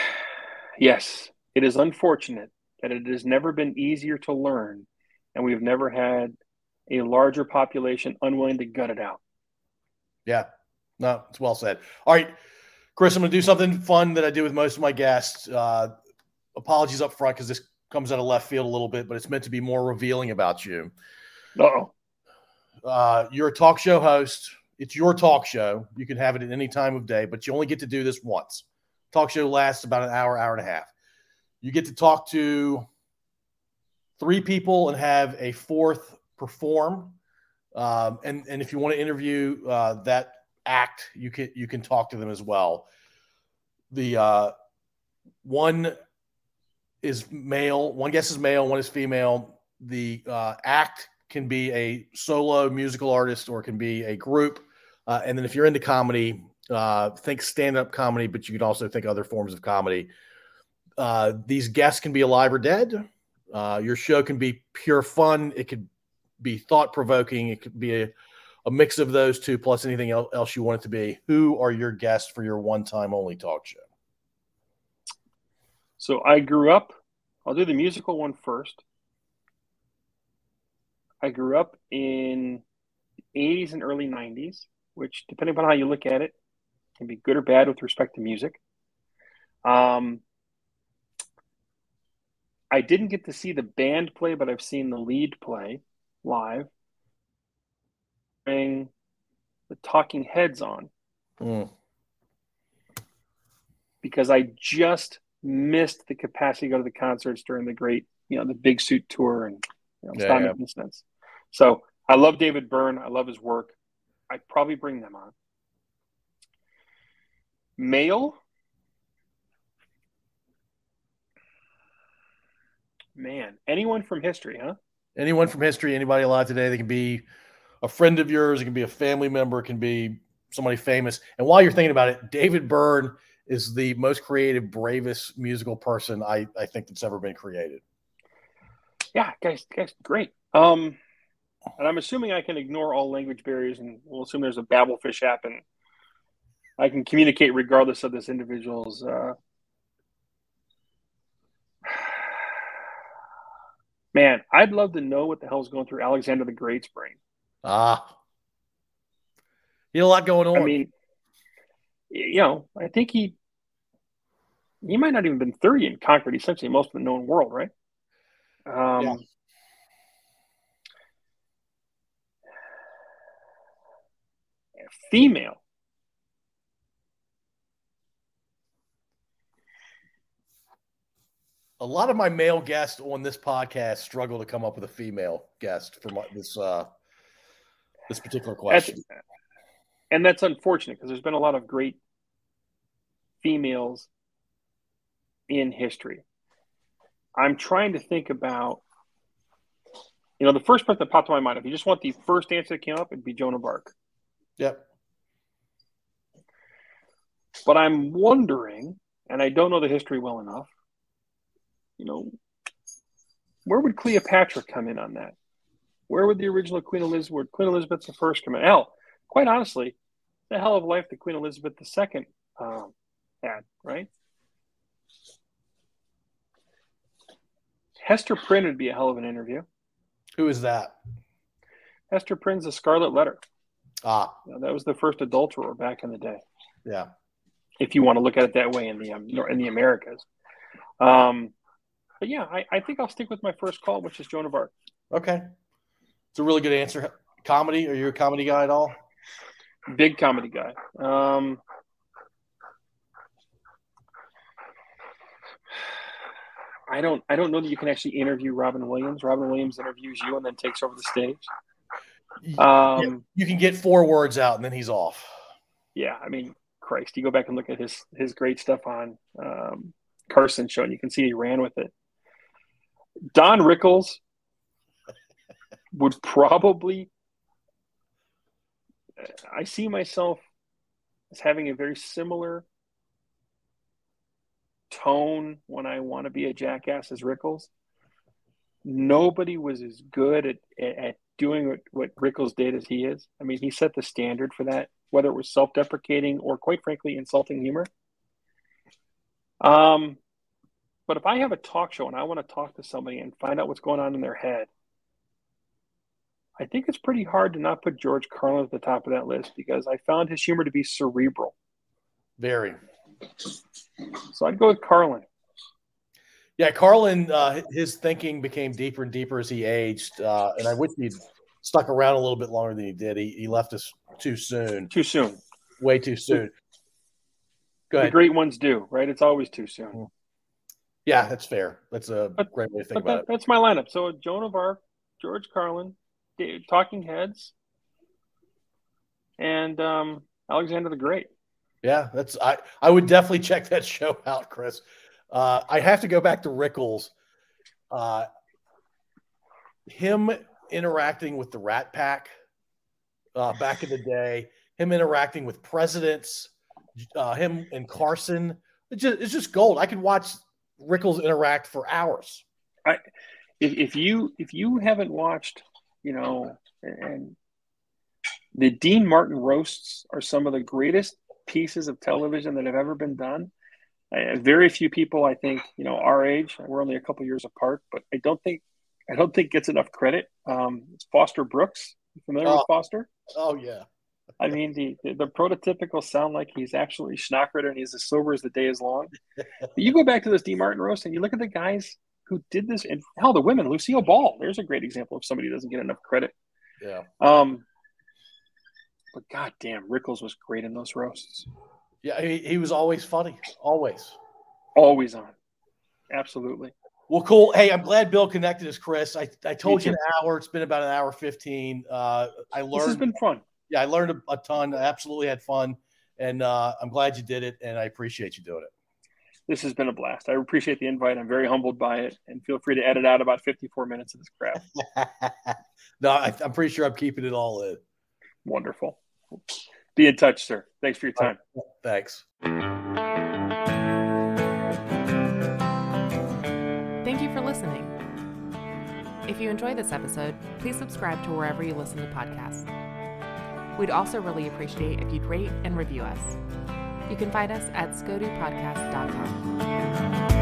Speaker 3: Yes, it is unfortunate that it has never been easier to learn, and we've never had a larger population unwilling to gut it out.
Speaker 2: Yeah, no, it's well said. All right. Chris, I'm going to do something fun that I do with most of my guests. Uh, apologies up front because this comes out of left field a little bit, but it's meant to be more revealing about you.
Speaker 3: No.
Speaker 2: Uh, you're a talk show host. It's your talk show. You can have it at any time of day, but you only get to do this once. Talk show lasts about an hour, hour and a half. You get to talk to three people and have a fourth perform. Um, and and if you want to interview uh, that act, you can you can talk to them as well. The uh, one is male, one guest is male, one is female. The uh, act can be a solo musical artist or can be a group. Uh, and then if you're into comedy, uh, think stand up comedy, but you can also think other forms of comedy. Uh, these guests can be alive or dead. Uh, your show can be pure fun. It could be thought provoking. It could be a, a mix of those two plus anything else you want it to be. Who are your guests for your one time only talk show?
Speaker 3: So I grew up, I'll do the musical one first. I grew up in the 80s and early 90s, which, depending upon how you look at it, can be good or bad with respect to music. Um, I didn't get to see the band play, but I've seen the lead play live the talking heads on. Mm. Because I just missed the capacity to go to the concerts during the great, you know, the big suit tour and you know,
Speaker 2: Yeah, yeah.
Speaker 3: making sense. So I love David Byrne. I love his work. I'd probably bring them on. Male. Man, anyone from history, huh?
Speaker 2: Anyone from history, anybody alive today, they can be a friend of yours, it can be a family member, it can be somebody famous. And while you're thinking about it, David Byrne is the most creative, bravest musical person I, I think that's ever been created.
Speaker 3: Yeah, guys, guys, great. Um, and I'm assuming I can ignore all language barriers, and we'll assume there's a Babelfish app, and I can communicate regardless of this individual's. Uh... Man, I'd love to know what the hell's going through Alexander the Great's brain.
Speaker 2: Ah. He had a lot going on.
Speaker 3: I mean, you know, I think he he might not even been 30 and conquered essentially most of the known world, right? Um,
Speaker 2: Yeah.
Speaker 3: Female.
Speaker 2: a lot of my male guests on this podcast struggle to come up with a female guest for my, this uh this particular
Speaker 3: That's,
Speaker 2: question.
Speaker 3: And that's unfortunate because there's been a lot of great females in history. I'm trying to think about, you know, the first person that popped to my mind, if you just want the first answer that came up, it'd be Joan of Arc.
Speaker 2: Yep.
Speaker 3: But I'm wondering, and I don't know the history well enough, you know, where would Cleopatra come in on that? Where would the original Queen Elizabeth, Queen Elizabeth the First come in? Hell, quite honestly, the hell of life that Queen Elizabeth II um, had, right? Hester Prynne would be a hell of an interview.
Speaker 2: Who is that?
Speaker 3: Hester Prynne's The Scarlet Letter.
Speaker 2: Ah,
Speaker 3: that was the first adulterer back in the day.
Speaker 2: yeah.
Speaker 3: if you want to look at it that way in the um, in the Americas. Um, but yeah, I, I think I'll stick with my first call, which is Joan of Arc.
Speaker 2: Okay. It's a really good answer. Comedy? Are you a comedy guy at all?
Speaker 3: Big comedy guy. Um, I don't I don't know that you can actually interview Robin Williams. Robin Williams interviews you and then takes over the stage. Um,
Speaker 2: You can get four words out and then he's off.
Speaker 3: yeah, I mean, Christ, you go back and look at his his great stuff on um, Carson show, and you can see he ran with it. Don Rickles would probably. I see myself as having a very similar tone when I want to be a jackass as Rickles. Nobody was as good at, at, doing what, what Rickles did as he is. I mean, he set the standard for that, whether it was self deprecating or, quite frankly, insulting humor. Um, but if I have a talk show and I want to talk to somebody and find out what's going on in their head, I think it's pretty hard to not put George Carlin at the top of that list because I found his humor to be cerebral.
Speaker 2: Very.
Speaker 3: So I'd go with Carlin.
Speaker 2: Yeah, Carlin, uh, his thinking became deeper and deeper as he aged, uh, and I wish he'd stuck around a little bit longer than he did. He, he left us too soon,
Speaker 3: Too soon.
Speaker 2: way too soon. Go
Speaker 3: The great ones do, right? It's always too soon.
Speaker 2: Yeah, that's fair. That's a
Speaker 3: But-
Speaker 2: great way to think about
Speaker 3: that, that's my lineup. So Joan of Arc, George Carlin, Talking Heads, and um, Alexander the Great.
Speaker 2: Yeah, that's I. I would definitely check that show out, Chris. Uh, I have to go back to Rickles. Uh, him interacting with the Rat Pack uh, back in the day, him interacting with presidents, uh, him and Carson. It's just, it's just gold. I could watch Rickles interact for hours.
Speaker 3: If, if you if you haven't watched, you know, and the Dean Martin roasts are some of the greatest pieces of television that have ever been done. Uh, very few people, I think, you know, our age. We're only a couple years apart, but I don't think I don't think gets enough credit. Um, it's Foster Brooks. You familiar
Speaker 2: Oh.
Speaker 3: with Foster?
Speaker 2: Oh yeah,
Speaker 3: I mean, the, the, the prototypical sound like he's actually schnockered and he's as sober as the day is long. But you go back to this D. Martin roast and you look at the guys who did this, and hell, the women, Lucille Ball. There's a great example of somebody who doesn't get enough credit.
Speaker 2: yeah,
Speaker 3: Um, but goddamn, Rickles was great in those roasts.
Speaker 2: yeah. He, he was always funny, always.
Speaker 3: Always on. Absolutely.
Speaker 2: Well, cool. Hey, I'm glad Bill connected us, Chris. I, I told you an hour. It's been about an hour 15. Uh, I learned.
Speaker 3: This has been fun.
Speaker 2: yeah, I learned a, a ton. I absolutely had fun. And uh, I'm glad you did it. And I appreciate you doing it.
Speaker 3: This has been a blast. I appreciate the invite. I'm very humbled by it, and feel free to edit out about 54 minutes of this crap.
Speaker 2: no, I, I'm pretty sure I'm keeping it all in.
Speaker 3: Wonderful. Be in touch, sir. Thanks for your time.
Speaker 2: Thanks.
Speaker 1: Thank you for listening. If you enjoyed this episode, please subscribe to wherever you listen to podcasts. We'd also really appreciate if you'd rate and review us. You can find us at scodupodcast.com.